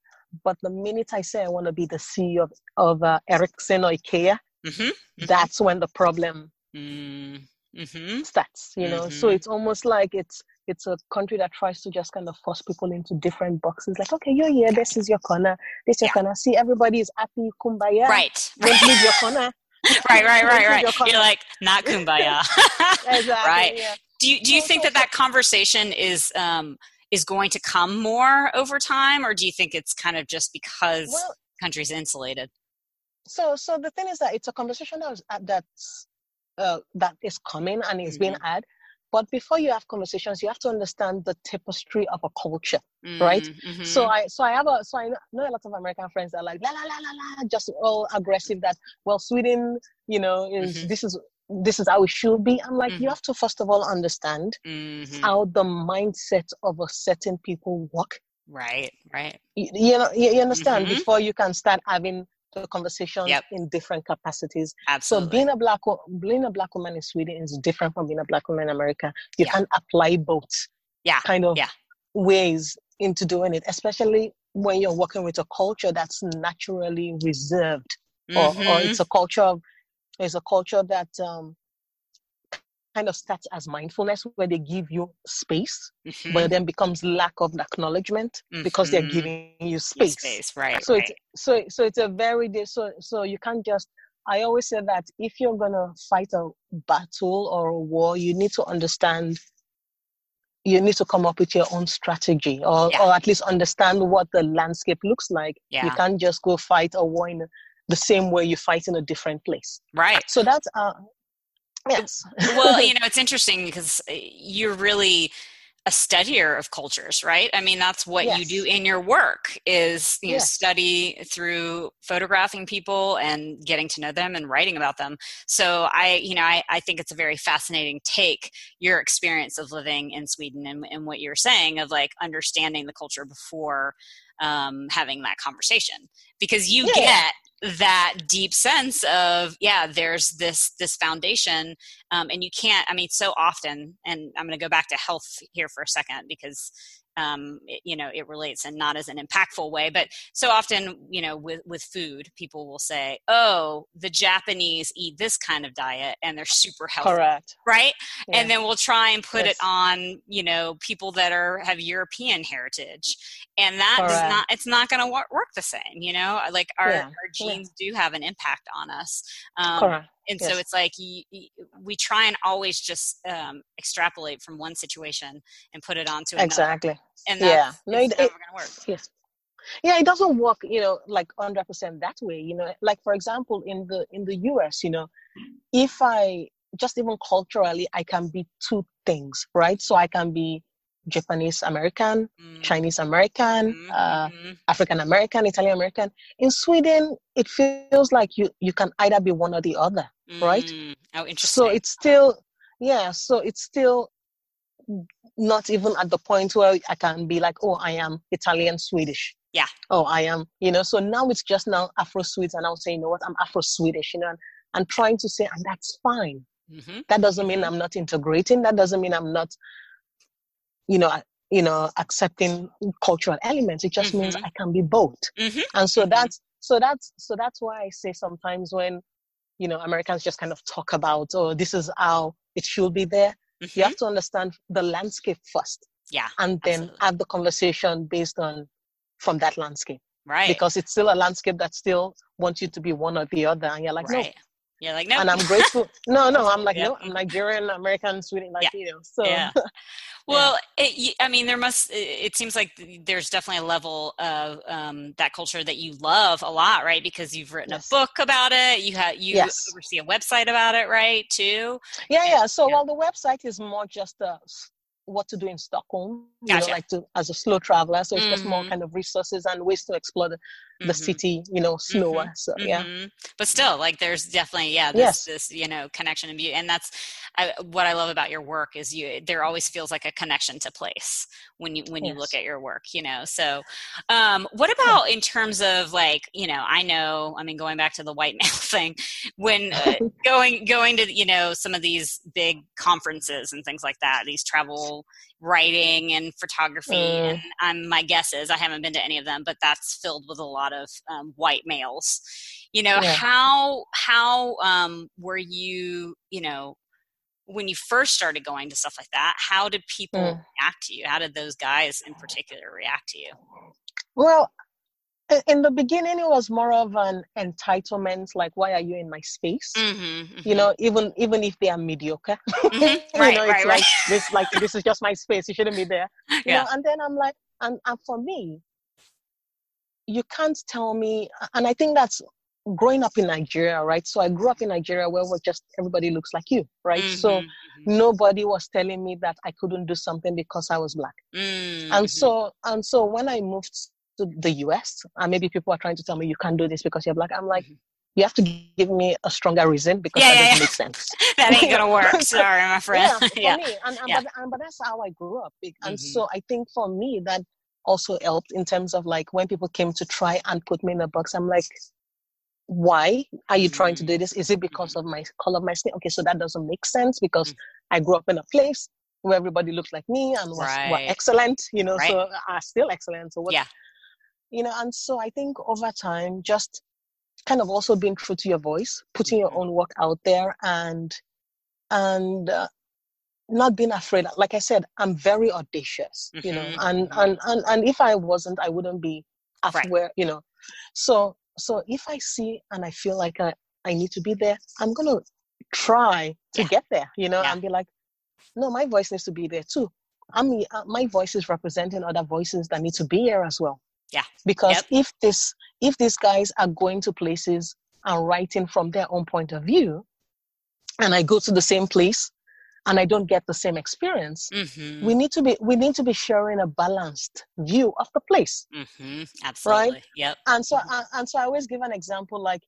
But the minute I say I want to be the CEO of, of uh, Ericsson or IKEA, mm-hmm. mm-hmm. that's when the problem mm-hmm. starts. You know, so it's almost like it's it's a country that tries to just kind of force people into different boxes. Like, okay, you're here. This is your corner. This is your yeah. corner. See, everybody is happy. Kumbaya.
Right.
Don't leave your corner.
right, right, right, right. You're like not kumbaya,
exactly,
right?
Yeah.
Do you do you think that that conversation is um, is going to come more over time, or do you think it's kind of just because well, country's insulated?
So, so the thing is that it's a conversation that's that's uh, that is coming and is mm-hmm. being had. But before you have conversations, you have to understand the tapestry of a culture, mm-hmm. right? Mm-hmm. So I so I have a so I know a lot of American friends that are like la la la la la, just all aggressive. That well, Sweden, you know, is mm-hmm. this is this is how it should be. I'm like, you mm-hmm. have to first of all understand mm-hmm. how the mindset of a certain people work.
Right, right.
You, you know, you, you understand mm-hmm. before you can start having the conversation yep. in different capacities.
Absolutely.
So being a black being a black woman in Sweden is different from being a black woman in America. You yeah. can apply both
yeah.
kind of
yeah.
ways into doing it, especially when you're working with a culture that's naturally reserved, mm-hmm. or, or mm-hmm. it's a culture of it's a culture that um, kind of starts as mindfulness where they give you space mm-hmm. but then becomes lack of acknowledgement mm-hmm. because they're mm-hmm. giving you space,
space right
so
right.
it's so so it's a very so so you can't just i always say that if you're gonna fight a battle or a war you need to understand you need to come up with your own strategy or, yeah. or at least understand what the landscape looks like yeah. you can't just go fight a war in the same way you fight in a different place
right
so that's uh, Yes.
well, you know, it's interesting because eh, you're really a studier of cultures, right? I mean, that's what yes. you do in your work is you know study through photographing people and getting to know them and writing about them. So I, you know, I, I think it's a very fascinating take your experience of living in Sweden and, and what you're saying of like understanding the culture before um, having that conversation because you yeah. get that deep sense of yeah there's this this foundation um, and you can't i mean so often and i'm going to go back to health here for a second because um, it, you know it relates and not as an impactful way but so often you know with with food people will say oh the japanese eat this kind of diet and they're super healthy
correct
right yeah. and then we'll try and put yes. it on you know people that are have european heritage and that correct. is not it's not going to work, work the same you know like our, yeah. our genes yeah. do have an impact on us um, correct and yes. so it's like you, you, we try and always just um, extrapolate from one situation and put it onto another.
exactly
and yeah no it, it, work.
yes yeah it doesn't work you know like 100% that way you know like for example in the in the us you know if i just even culturally i can be two things right so i can be Japanese American, mm. Chinese American, mm-hmm. uh, mm-hmm. African American, Italian American. In Sweden, it feels like you you can either be one or the other, mm. right?
Oh, interesting.
So it's still, yeah. So it's still not even at the point where I can be like, oh, I am Italian Swedish.
Yeah.
Oh, I am, you know, so now it's just now Afro Swedes and I'll say, you know what, I'm Afro Swedish, you know, and, and trying to say, and that's fine. Mm-hmm. That doesn't mean I'm not integrating. That doesn't mean I'm not, you know, you know, accepting cultural elements. It just mm-hmm. means I can be both. Mm-hmm. And so mm-hmm. that's so that's so that's why I say sometimes when you know Americans just kind of talk about, oh, this is how it should be there. You have mm-hmm. to understand the landscape first.
Yeah.
And then absolutely. have the conversation based on from that landscape.
Right.
Because it's still a landscape that still wants you to be one or the other. And you're like, right. no,
you're like, no.
And I'm grateful. no, no, I'm like, yeah. no, I'm Nigerian, American, Sweden, like, yeah. you know. So,
yeah. well, it, I mean, there must, it seems like there's definitely a level of um, that culture that you love a lot, right? Because you've written yes. a book about it. You have, you yes. oversee a website about it, right? Too.
Yeah, yeah. So, yeah. while the website is more just a what to do in Stockholm, you gotcha. know, like to as a slow traveler. So it's mm-hmm. just more mm-hmm. kind of resources and ways to explore the, the mm-hmm. city, you know, slower. Mm-hmm. So yeah. Mm-hmm.
But still, like there's definitely yeah, this yes. this you know connection and beauty, and that's I, what I love about your work is you there always feels like a connection to place when you when yes. you look at your work, you know. So, um, what about in terms of like you know I know I mean going back to the white male thing when uh, going going to you know some of these big conferences and things like that, these travel writing and photography mm. and um, my guess is i haven't been to any of them but that's filled with a lot of um, white males you know yeah. how how um, were you you know when you first started going to stuff like that how did people mm. react to you how did those guys in particular react to you
well in the beginning it was more of an entitlement like why are you in my space mm-hmm, mm-hmm. you know even even if they are mediocre mm-hmm. right, you know it's right, like this like this is just my space you shouldn't be there you yeah. know and then i'm like and, and for me you can't tell me and i think that's growing up in nigeria right so i grew up in nigeria where was just everybody looks like you right so mm-hmm, mm-hmm. nobody was telling me that i couldn't do something because i was black and mm-hmm. so and so when i moved to the US, and maybe people are trying to tell me you can't do this because you're black. I'm like, mm-hmm. you have to give me a stronger reason because yeah, that yeah, doesn't yeah. make sense.
that ain't gonna work. Sorry, my friend.
Yeah, for yeah. me, and, and, but, and, but, that's how I grew up, and mm-hmm. so I think for me that also helped in terms of like when people came to try and put me in a box. I'm like, why are you trying to do mm-hmm. this? Is it because mm-hmm. of my color of my skin? Okay, so that doesn't make sense because mm-hmm. I grew up in a place where everybody looked like me and was right. were excellent, you know, right. so are still excellent. So what,
yeah
you know and so i think over time just kind of also being true to your voice putting your mm-hmm. own work out there and and uh, not being afraid like i said i'm very audacious mm-hmm. you know mm-hmm, and, mm-hmm. and and and if i wasn't i wouldn't be right. where you know so so if i see and i feel like i, I need to be there i'm gonna try to yeah. get there you know yeah. and be like no my voice needs to be there too i mean uh, my voice is representing other voices that need to be here as well
yeah.
Because yep. if this if these guys are going to places and writing from their own point of view, and I go to the same place and I don't get the same experience, mm-hmm. we need to be we need to be sharing a balanced view of the place.
Mm-hmm. Absolutely.
Right.
Yep.
And so mm-hmm. and so I always give an example like,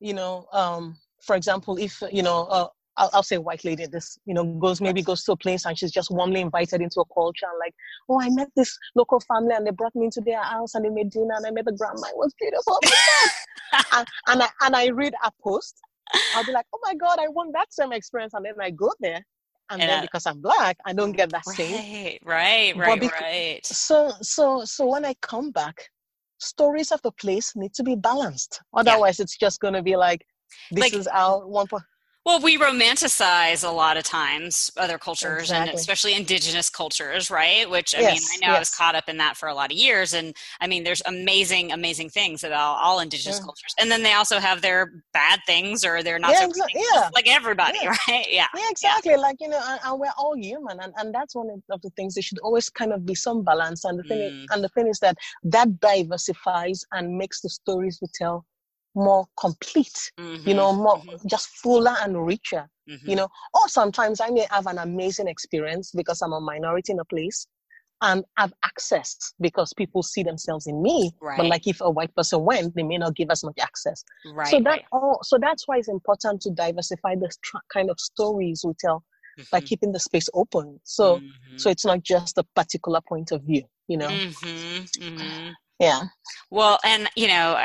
you know, um, for example, if you know uh, I'll, I'll, say white lady this you know goes maybe goes to a place and she's just warmly invited into a culture and like oh i met this local family and they brought me into their house and they made dinner and i met the grandma. It was beautiful. And, and, I, and i read a post. I'll be like oh my god i want that same experience. And then i go there and yeah. then because i'm black i don't get that
right,
same
right right because, right
so so so when i come back stories of the place need to be balanced. Otherwise yeah. it's just going to be like this like, is our one point
well, we romanticize a lot of times other cultures exactly. and especially indigenous cultures, right? Which I yes, mean, I know yes. I was caught up in that for a lot of years. And I mean, there's amazing, amazing things about all indigenous yeah. cultures. And then they also have their bad things or they're not yeah, so exa- yeah. like everybody, yeah. right?
Yeah. Yeah, exactly. Like, you know, and, and, we're all human. And, and that's one of the things there should always kind of be some balance. And the thing mm. is, and the thing is that that diversifies and makes the stories we tell more complete, mm-hmm. you know, more mm-hmm. just fuller and richer, mm-hmm. you know. Or sometimes I may have an amazing experience because I'm a minority in a place and have access because people see themselves in me. Right. But like if a white person went, they may not give as much access. Right. So that right. all, so that's why it's important to diversify the kind of stories we tell by mm-hmm. keeping the space open. So so mm-hmm. it's not just a particular point of view, you know. Yeah.
Well and you know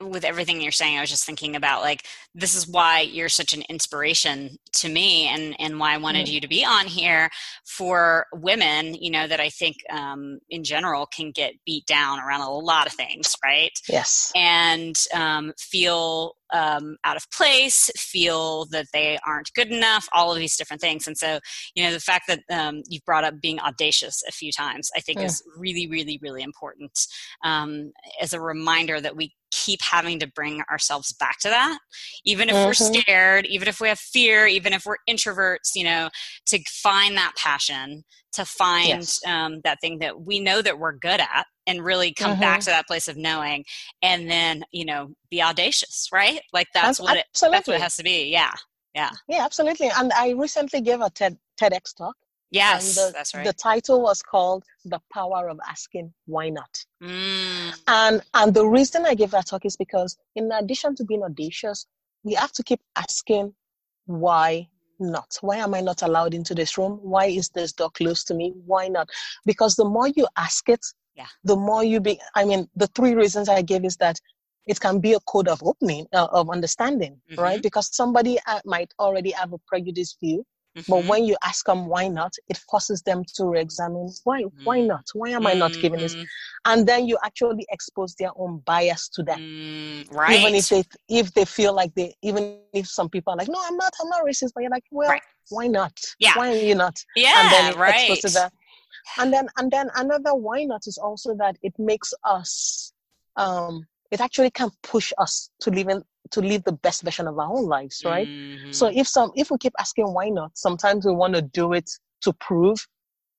with everything you're saying i was just thinking about like this is why you're such an inspiration to me and and why i wanted mm-hmm. you to be on here for women you know that i think um, in general can get beat down around a lot of things right?
Yes.
And um, feel um, out of place, feel that they aren't good enough, all of these different things. And so, you know, the fact that um, you've brought up being audacious a few times, I think yeah. is really, really, really important um, as a reminder that we keep having to bring ourselves back to that. Even if mm-hmm. we're scared even if we have fear even if we're introverts you know to find that passion to find yes. um, that thing that we know that we're good at and really come mm-hmm. back to that place of knowing and then you know be audacious right? Like that's what it that's what it has to be. Yeah. Yeah.
Yeah absolutely. And i recently gave a TED, tedx talk
yes
the,
that's right
the title was called the power of asking why not
mm.
and and the reason i gave that talk is because in addition to being audacious we have to keep asking why not? Why am I not allowed into this room? Why is this door closed to me? Why not? Because the more you ask it,
yeah.
the more you be. I mean, the three reasons I gave is that it can be a code of opening, uh, of understanding, mm-hmm. right? Because somebody uh, might already have a prejudice view Mm-hmm. But when you ask them why not, it forces them to re-examine why mm-hmm. why not? Why am I not giving this? Mm-hmm. And then you actually expose their own bias to them.
Mm, right.
Even if they if they feel like they even if some people are like, No, I'm not, I'm not racist, but you're like, Well, right. why not?
Yeah.
Why are you not?
Yeah.
And then
right.
exposes that. And then and then another why not is also that it makes us um it actually can push us to live in to live the best version of our own lives, right? Mm-hmm. So if some if we keep asking why not, sometimes we want to do it to prove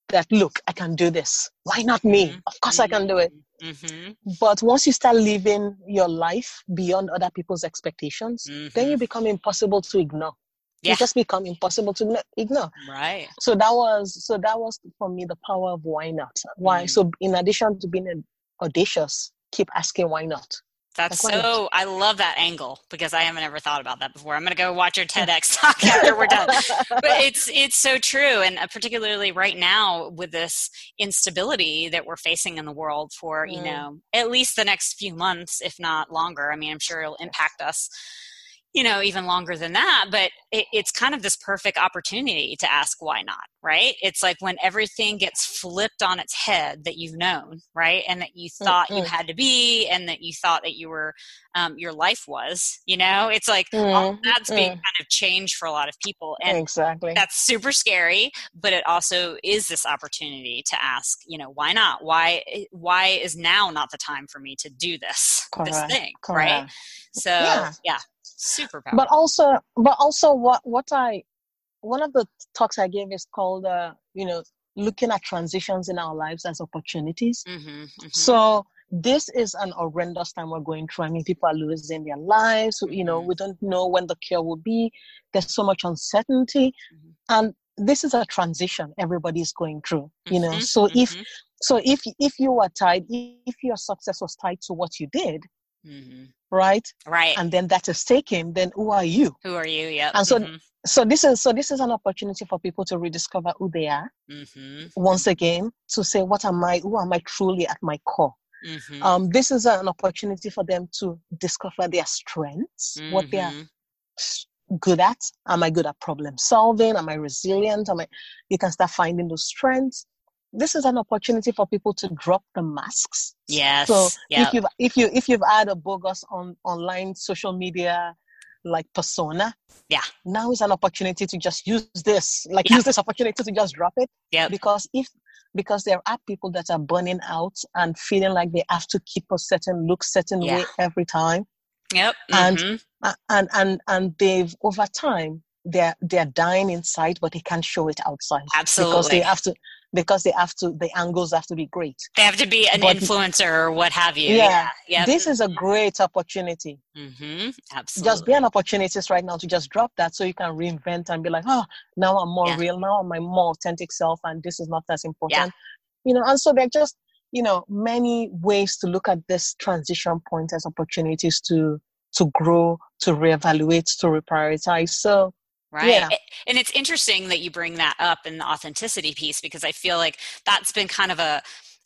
that look, I can do this. Why not me? Mm-hmm. Of course I can do it.
Mm-hmm.
But once you start living your life beyond other people's expectations, then you mm-hmm. become impossible to ignore. Yeah. You just become impossible to ignore.
Right.
So that was so that was for me the power of why not. Why? So in addition to being audacious, keep asking why not.
That's so. I love that angle because I haven't ever thought about that before. I'm going to go watch your TEDx talk after we're done. but it's it's so true, and uh, particularly right now with this instability that we're facing in the world for mm. you know at least the next few months, if not longer. I mean, I'm sure it'll impact us you know even longer than that but it, it's kind of this perfect opportunity to ask why not right it's like when everything gets flipped on its head that you've known right and that you thought mm-hmm. you had to be and that you thought that you were um, your life was you know it's like mm-hmm. that's being mm. kind of changed for a lot of people and
exactly
that's super scary but it also is this opportunity to ask you know why not why why is now not the time for me to do this Correct. this thing Correct. right so yeah. yeah super powerful.
But also, but also, what what I one of the talks I gave is called, uh, you know, looking at transitions in our lives as opportunities.
Mm-hmm, mm-hmm.
So this is an horrendous time we're going through. I mean, people are losing their lives. You know, mm-hmm. we don't know when the cure will be. There's so much uncertainty, mm-hmm. and this is a transition everybody's going through. You know, mm-hmm, so if mm-hmm. so if if you were tied, if your success was tied to what you did,
Mm-hmm.
right?
Right.
And then that is taken then who are you?
Who are you? Yeah
and so mm-hmm. so this is so this is an opportunity for people to rediscover who they are.
Mm-hmm.
once again to say what am i who am i truly at my core?
Mm-hmm.
um, this is an opportunity for them to discover their strengths what they are mm-hmm. good at. Am i good at problem solving? Am i resilient? Am i you can start finding those strengths this is an opportunity for people to drop the masks.
Yes.
So yep. if you if you if you've had a bogus on online social media like persona,
yeah,
now is an opportunity to just use this, like use this opportunity to just drop it.
Yeah.
Because if because there are people that are burning out and feeling like they have to keep a certain look, certain yeah. way every time.
Yep.
Mm-hmm. And and and and they've over time they're they're dying inside, but they can't show it outside.
Absolutely.
Because they have to because they have to the angles have to be great
they have to be an but, influencer or what have you
yeah, yeah. Yep. this is a great opportunity
mm-hmm. absolutely
just be an opportunist right now to just drop that so you can reinvent and be like oh now i'm more yeah. real now i'm my more authentic self and this is not as important yeah. you know and so they're just you know many ways to look at this transition point as opportunities to to grow to reevaluate to reprioritize so
right yeah. and it's interesting that you bring that up in the authenticity piece because i feel like that's been kind of a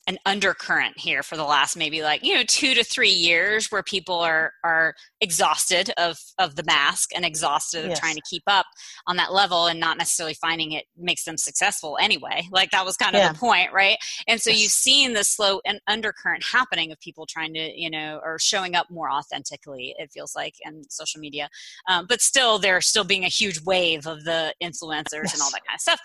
an undercurrent here for the last maybe like you know two to three years where people are are exhausted of of the mask and exhausted of trying to keep up on that level and not necessarily finding it makes them successful anyway like that was kind of yeah. the point right and so yes. you've seen the slow and undercurrent happening of people trying to you know or showing up more authentically it feels like in social media um, but still there's still being a huge wave of the influencers yes. and all that kind of stuff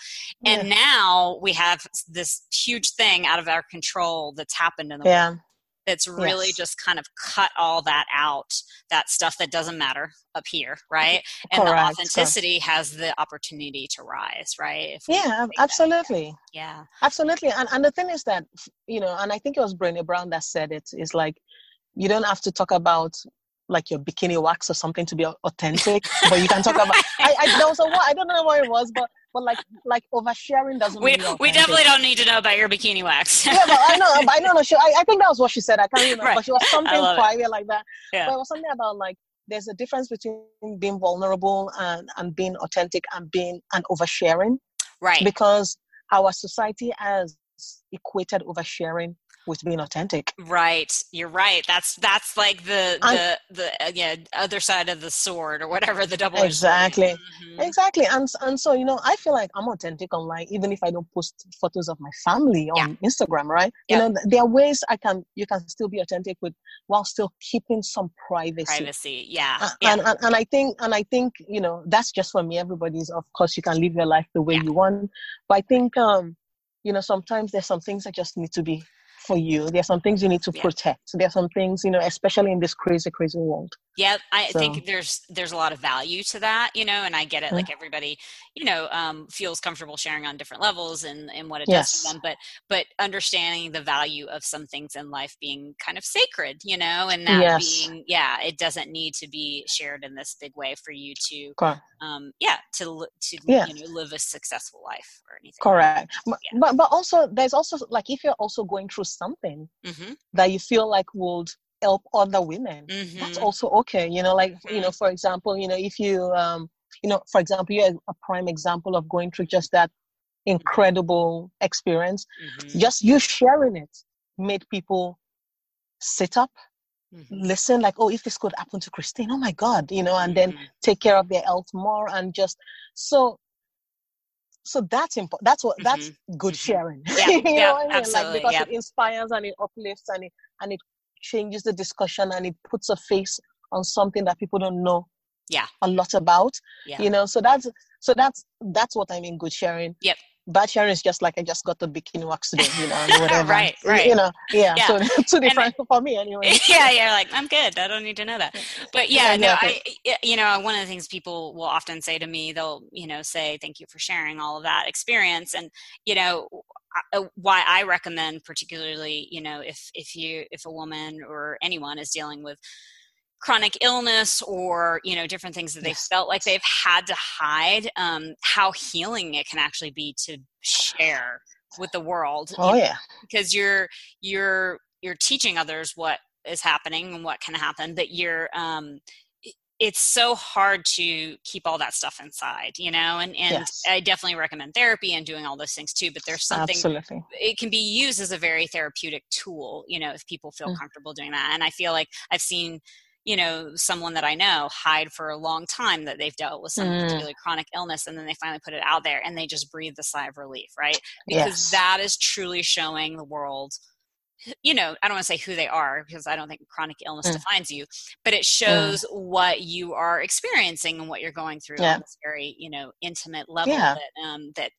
and now we have this huge thing out of our control that's happened in the yeah. world that's really yes. just kind of cut all that out that stuff that doesn't matter up here right? And Correct. the authenticity has the opportunity to rise right?
Yeah absolutely.
yeah.
Absolutely. And, and the thing is that you know and i think it was Brené Brown that said it is like you don't have to talk about like your bikini wax or something to be authentic but you can talk about I, I there was a I don't know what it was but but like like oversharing doesn't
we, we definitely don't need to know about your bikini wax.
Yeah but i know but i know no, she, I, I think that was what she said i can't remember right. but she was something private like that. Yeah. but it was something about like there's a difference between being vulnerable and and being authentic and being and oversharing.
Right.
Because our society has equated oversharing with being authentic
right you're right that's that's like the the the uh, yeah other side of the sword or whatever the double
exactly mm-hmm. exactly and and so you know i feel like i'm authentic online even if i don't post photos of my family on yeah. instagram right yeah. you know there are ways i can you can still be authentic with while still keeping some privacy
privacy yeah,
uh, yeah. And, and and i think and i think you know that's just for me everybody's of course you can live your life the way you want but i think um you know sometimes there's some things that just need to be for you. There are some things you need to yeah. protect. There are some things, you know, especially in this crazy, crazy world.
Yeah, I so. think there's there's a lot of value to that, you know, and I get it. Yeah. Like everybody, you know, um, feels comfortable sharing on different levels and and what it yes. does for them. But but understanding the value of some things in life being kind of sacred, you know, and that yes. being yeah, it doesn't need to be shared in this big way for you to, um, yeah, to to yeah. you know live a successful life or anything.
Correct. Like. But but also there's also like if you're also going through something mm-hmm. that you feel like would help other women mm-hmm. that's also okay you know like you know for example you know if you um you know for example you're a prime example of going through just that incredible experience mm-hmm. just you sharing it made people sit up mm-hmm. listen like oh if this could happen to christine oh my god you know and then mm-hmm. take care of their health more and just so so that's important that's what that's mm-hmm. good mm-hmm. sharing
yeah, you yeah, know what I mean?
like because
yeah.
it inspires and it uplifts and it and it changes the discussion and it puts a face on something that people don't know
yeah
a lot about yeah. you know so that's so that's that's what i mean good sharing
yep
bad sharing is just like I just got the bikini wax today, you know, whatever.
right, right.
You know, yeah. yeah. So two different for me anyway.
Yeah, you're like, I'm good. I don't need to know that. But yeah, yeah no, I, you know, one of the things people will often say to me, they'll, you know, say, thank you for sharing all of that experience. And, you know, uh, why I recommend particularly, you know, if, if you, if a woman or anyone is dealing with chronic illness or you know different things that they yes. felt like they've had to hide um, how healing it can actually be to share with the world
oh yeah
because you're you're you're teaching others what is happening and what can happen but you're um it's so hard to keep all that stuff inside you know and and yes. i definitely recommend therapy and doing all those things too but there's something
Absolutely.
it can be used as a very therapeutic tool you know if people feel mm. comfortable doing that and i feel like i've seen you know someone that i know hide for a long time that they've dealt with some mm. particular chronic illness and then they finally put it out there and they just breathe the sigh of relief right because yes. that is truly showing the world you know i don't want to say who they are because i don't think chronic illness mm. defines you but it mm. shows mm. what you are experiencing and what you're going through yeah. on this very you know intimate level yeah. that um, that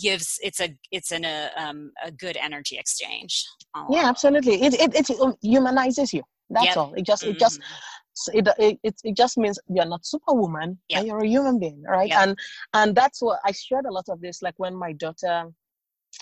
gives it's a it's an a, um, a good energy exchange
yeah absolutely it, it it humanizes you that's yep. all. It just it just mm-hmm. it, it, it just means you're not superwoman yep. and you're a human being right yep. and and that's what i shared a lot of this like when my daughter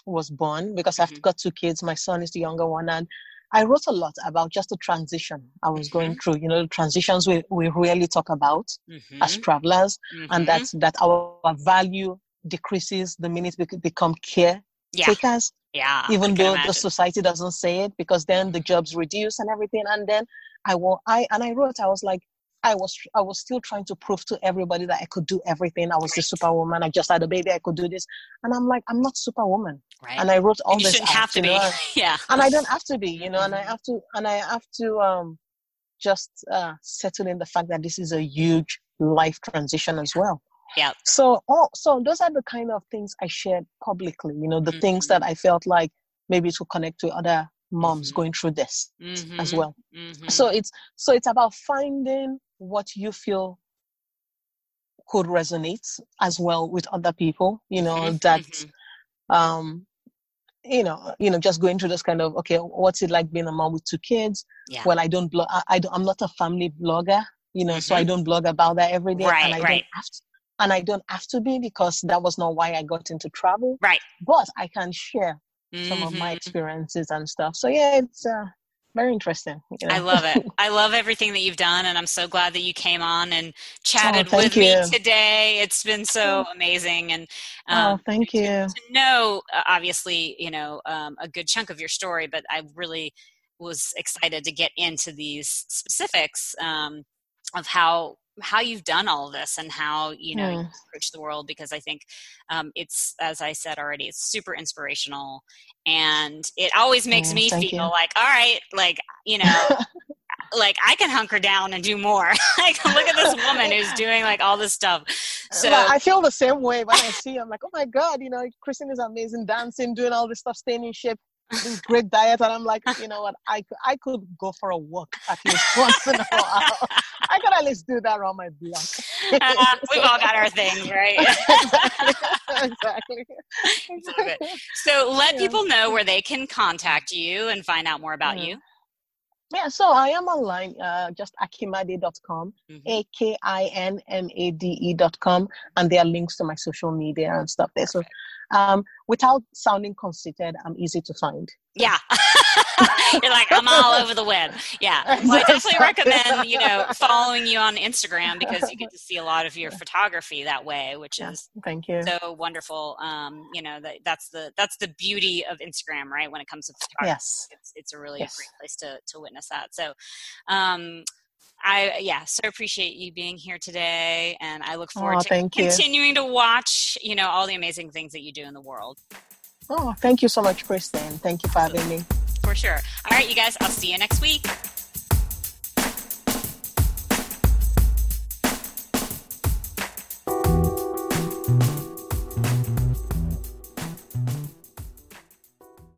was born because mm-hmm. i've got two kids my son is the younger one and i wrote a lot about just the transition i was mm-hmm. going through you know the transitions we, we really talk about mm-hmm. as travelers and mm-hmm. that's that our value decreases the minute we become care yeah. takers
yeah.
Even though imagine. the society doesn't say it, because then the jobs reduce and everything. And then I will, I, and I wrote, I was like, I was I was still trying to prove to everybody that I could do everything. I was right. the superwoman. I just had a baby. I could do this, and I'm like, I'm not superwoman.
Right.
And I wrote all
and
you
this. You shouldn't have to be.
Know?
yeah.
And I don't have to be, you know. Mm-hmm. And I have to, and I have to um, just uh, settle in the fact that this is a huge life transition as well.
Yeah.
So, oh, so those are the kind of things I shared publicly. You know, the mm-hmm. things that I felt like maybe to connect to other moms mm-hmm. going through this mm-hmm. as well. Mm-hmm. So it's so it's about finding what you feel could resonate as well with other people. You know mm-hmm. that mm-hmm. um you know, you know, just going through this kind of okay, what's it like being a mom with two kids?
Yeah.
Well, I don't blog. I, I don't, I'm not a family blogger, you know, so I don't blog about that every day,
right,
and I
right.
don't have to, and I don't have to be because that was not why I got into travel.
Right.
But I can share mm-hmm. some of my mm-hmm. experiences and stuff. So yeah, it's uh, very interesting.
You know? I love it. I love everything that you've done, and I'm so glad that you came on and chatted oh, with you. me today. It's been so amazing, and
oh, um, oh, thank you.
To, to know, uh, obviously, you know, um, a good chunk of your story, but I really was excited to get into these specifics um, of how how you've done all of this and how you know mm. you approach the world because i think um, it's as i said already it's super inspirational and it always makes mm, me feel you. like all right like you know like i can hunker down and do more like look at this woman who's doing like all this stuff so
i feel the same way when i see i'm like oh my god you know kristen is amazing dancing doing all this stuff staying in shape this great diet and i'm like you know what i, I could go for a walk at least once in a while i could at least do that around my block
uh, we've all got our things right
exactly, exactly.
so let yeah. people know where they can contact you and find out more about mm-hmm. you
yeah, so I am online, uh, just akinmade.com, mm-hmm. A K I N M A D E.com, and there are links to my social media and stuff there. So um, without sounding conceited, I'm easy to find.
Yeah. You're like, I'm all over the web. Yeah. Well, I definitely recommend, you know, following you on Instagram because you get to see a lot of your photography that way, which is
thank you.
So wonderful. Um, you know, that that's the that's the beauty of Instagram, right? When it comes to photography.
Yes.
It's it's a really yes. great place to to witness that. So um I yeah, so appreciate you being here today, and I look forward
oh,
to continuing you. to watch you know all the amazing things that you do in the world.
Oh, thank you so much, Kristen. Thank you for having me.
For sure. All right, you guys. I'll see you next week.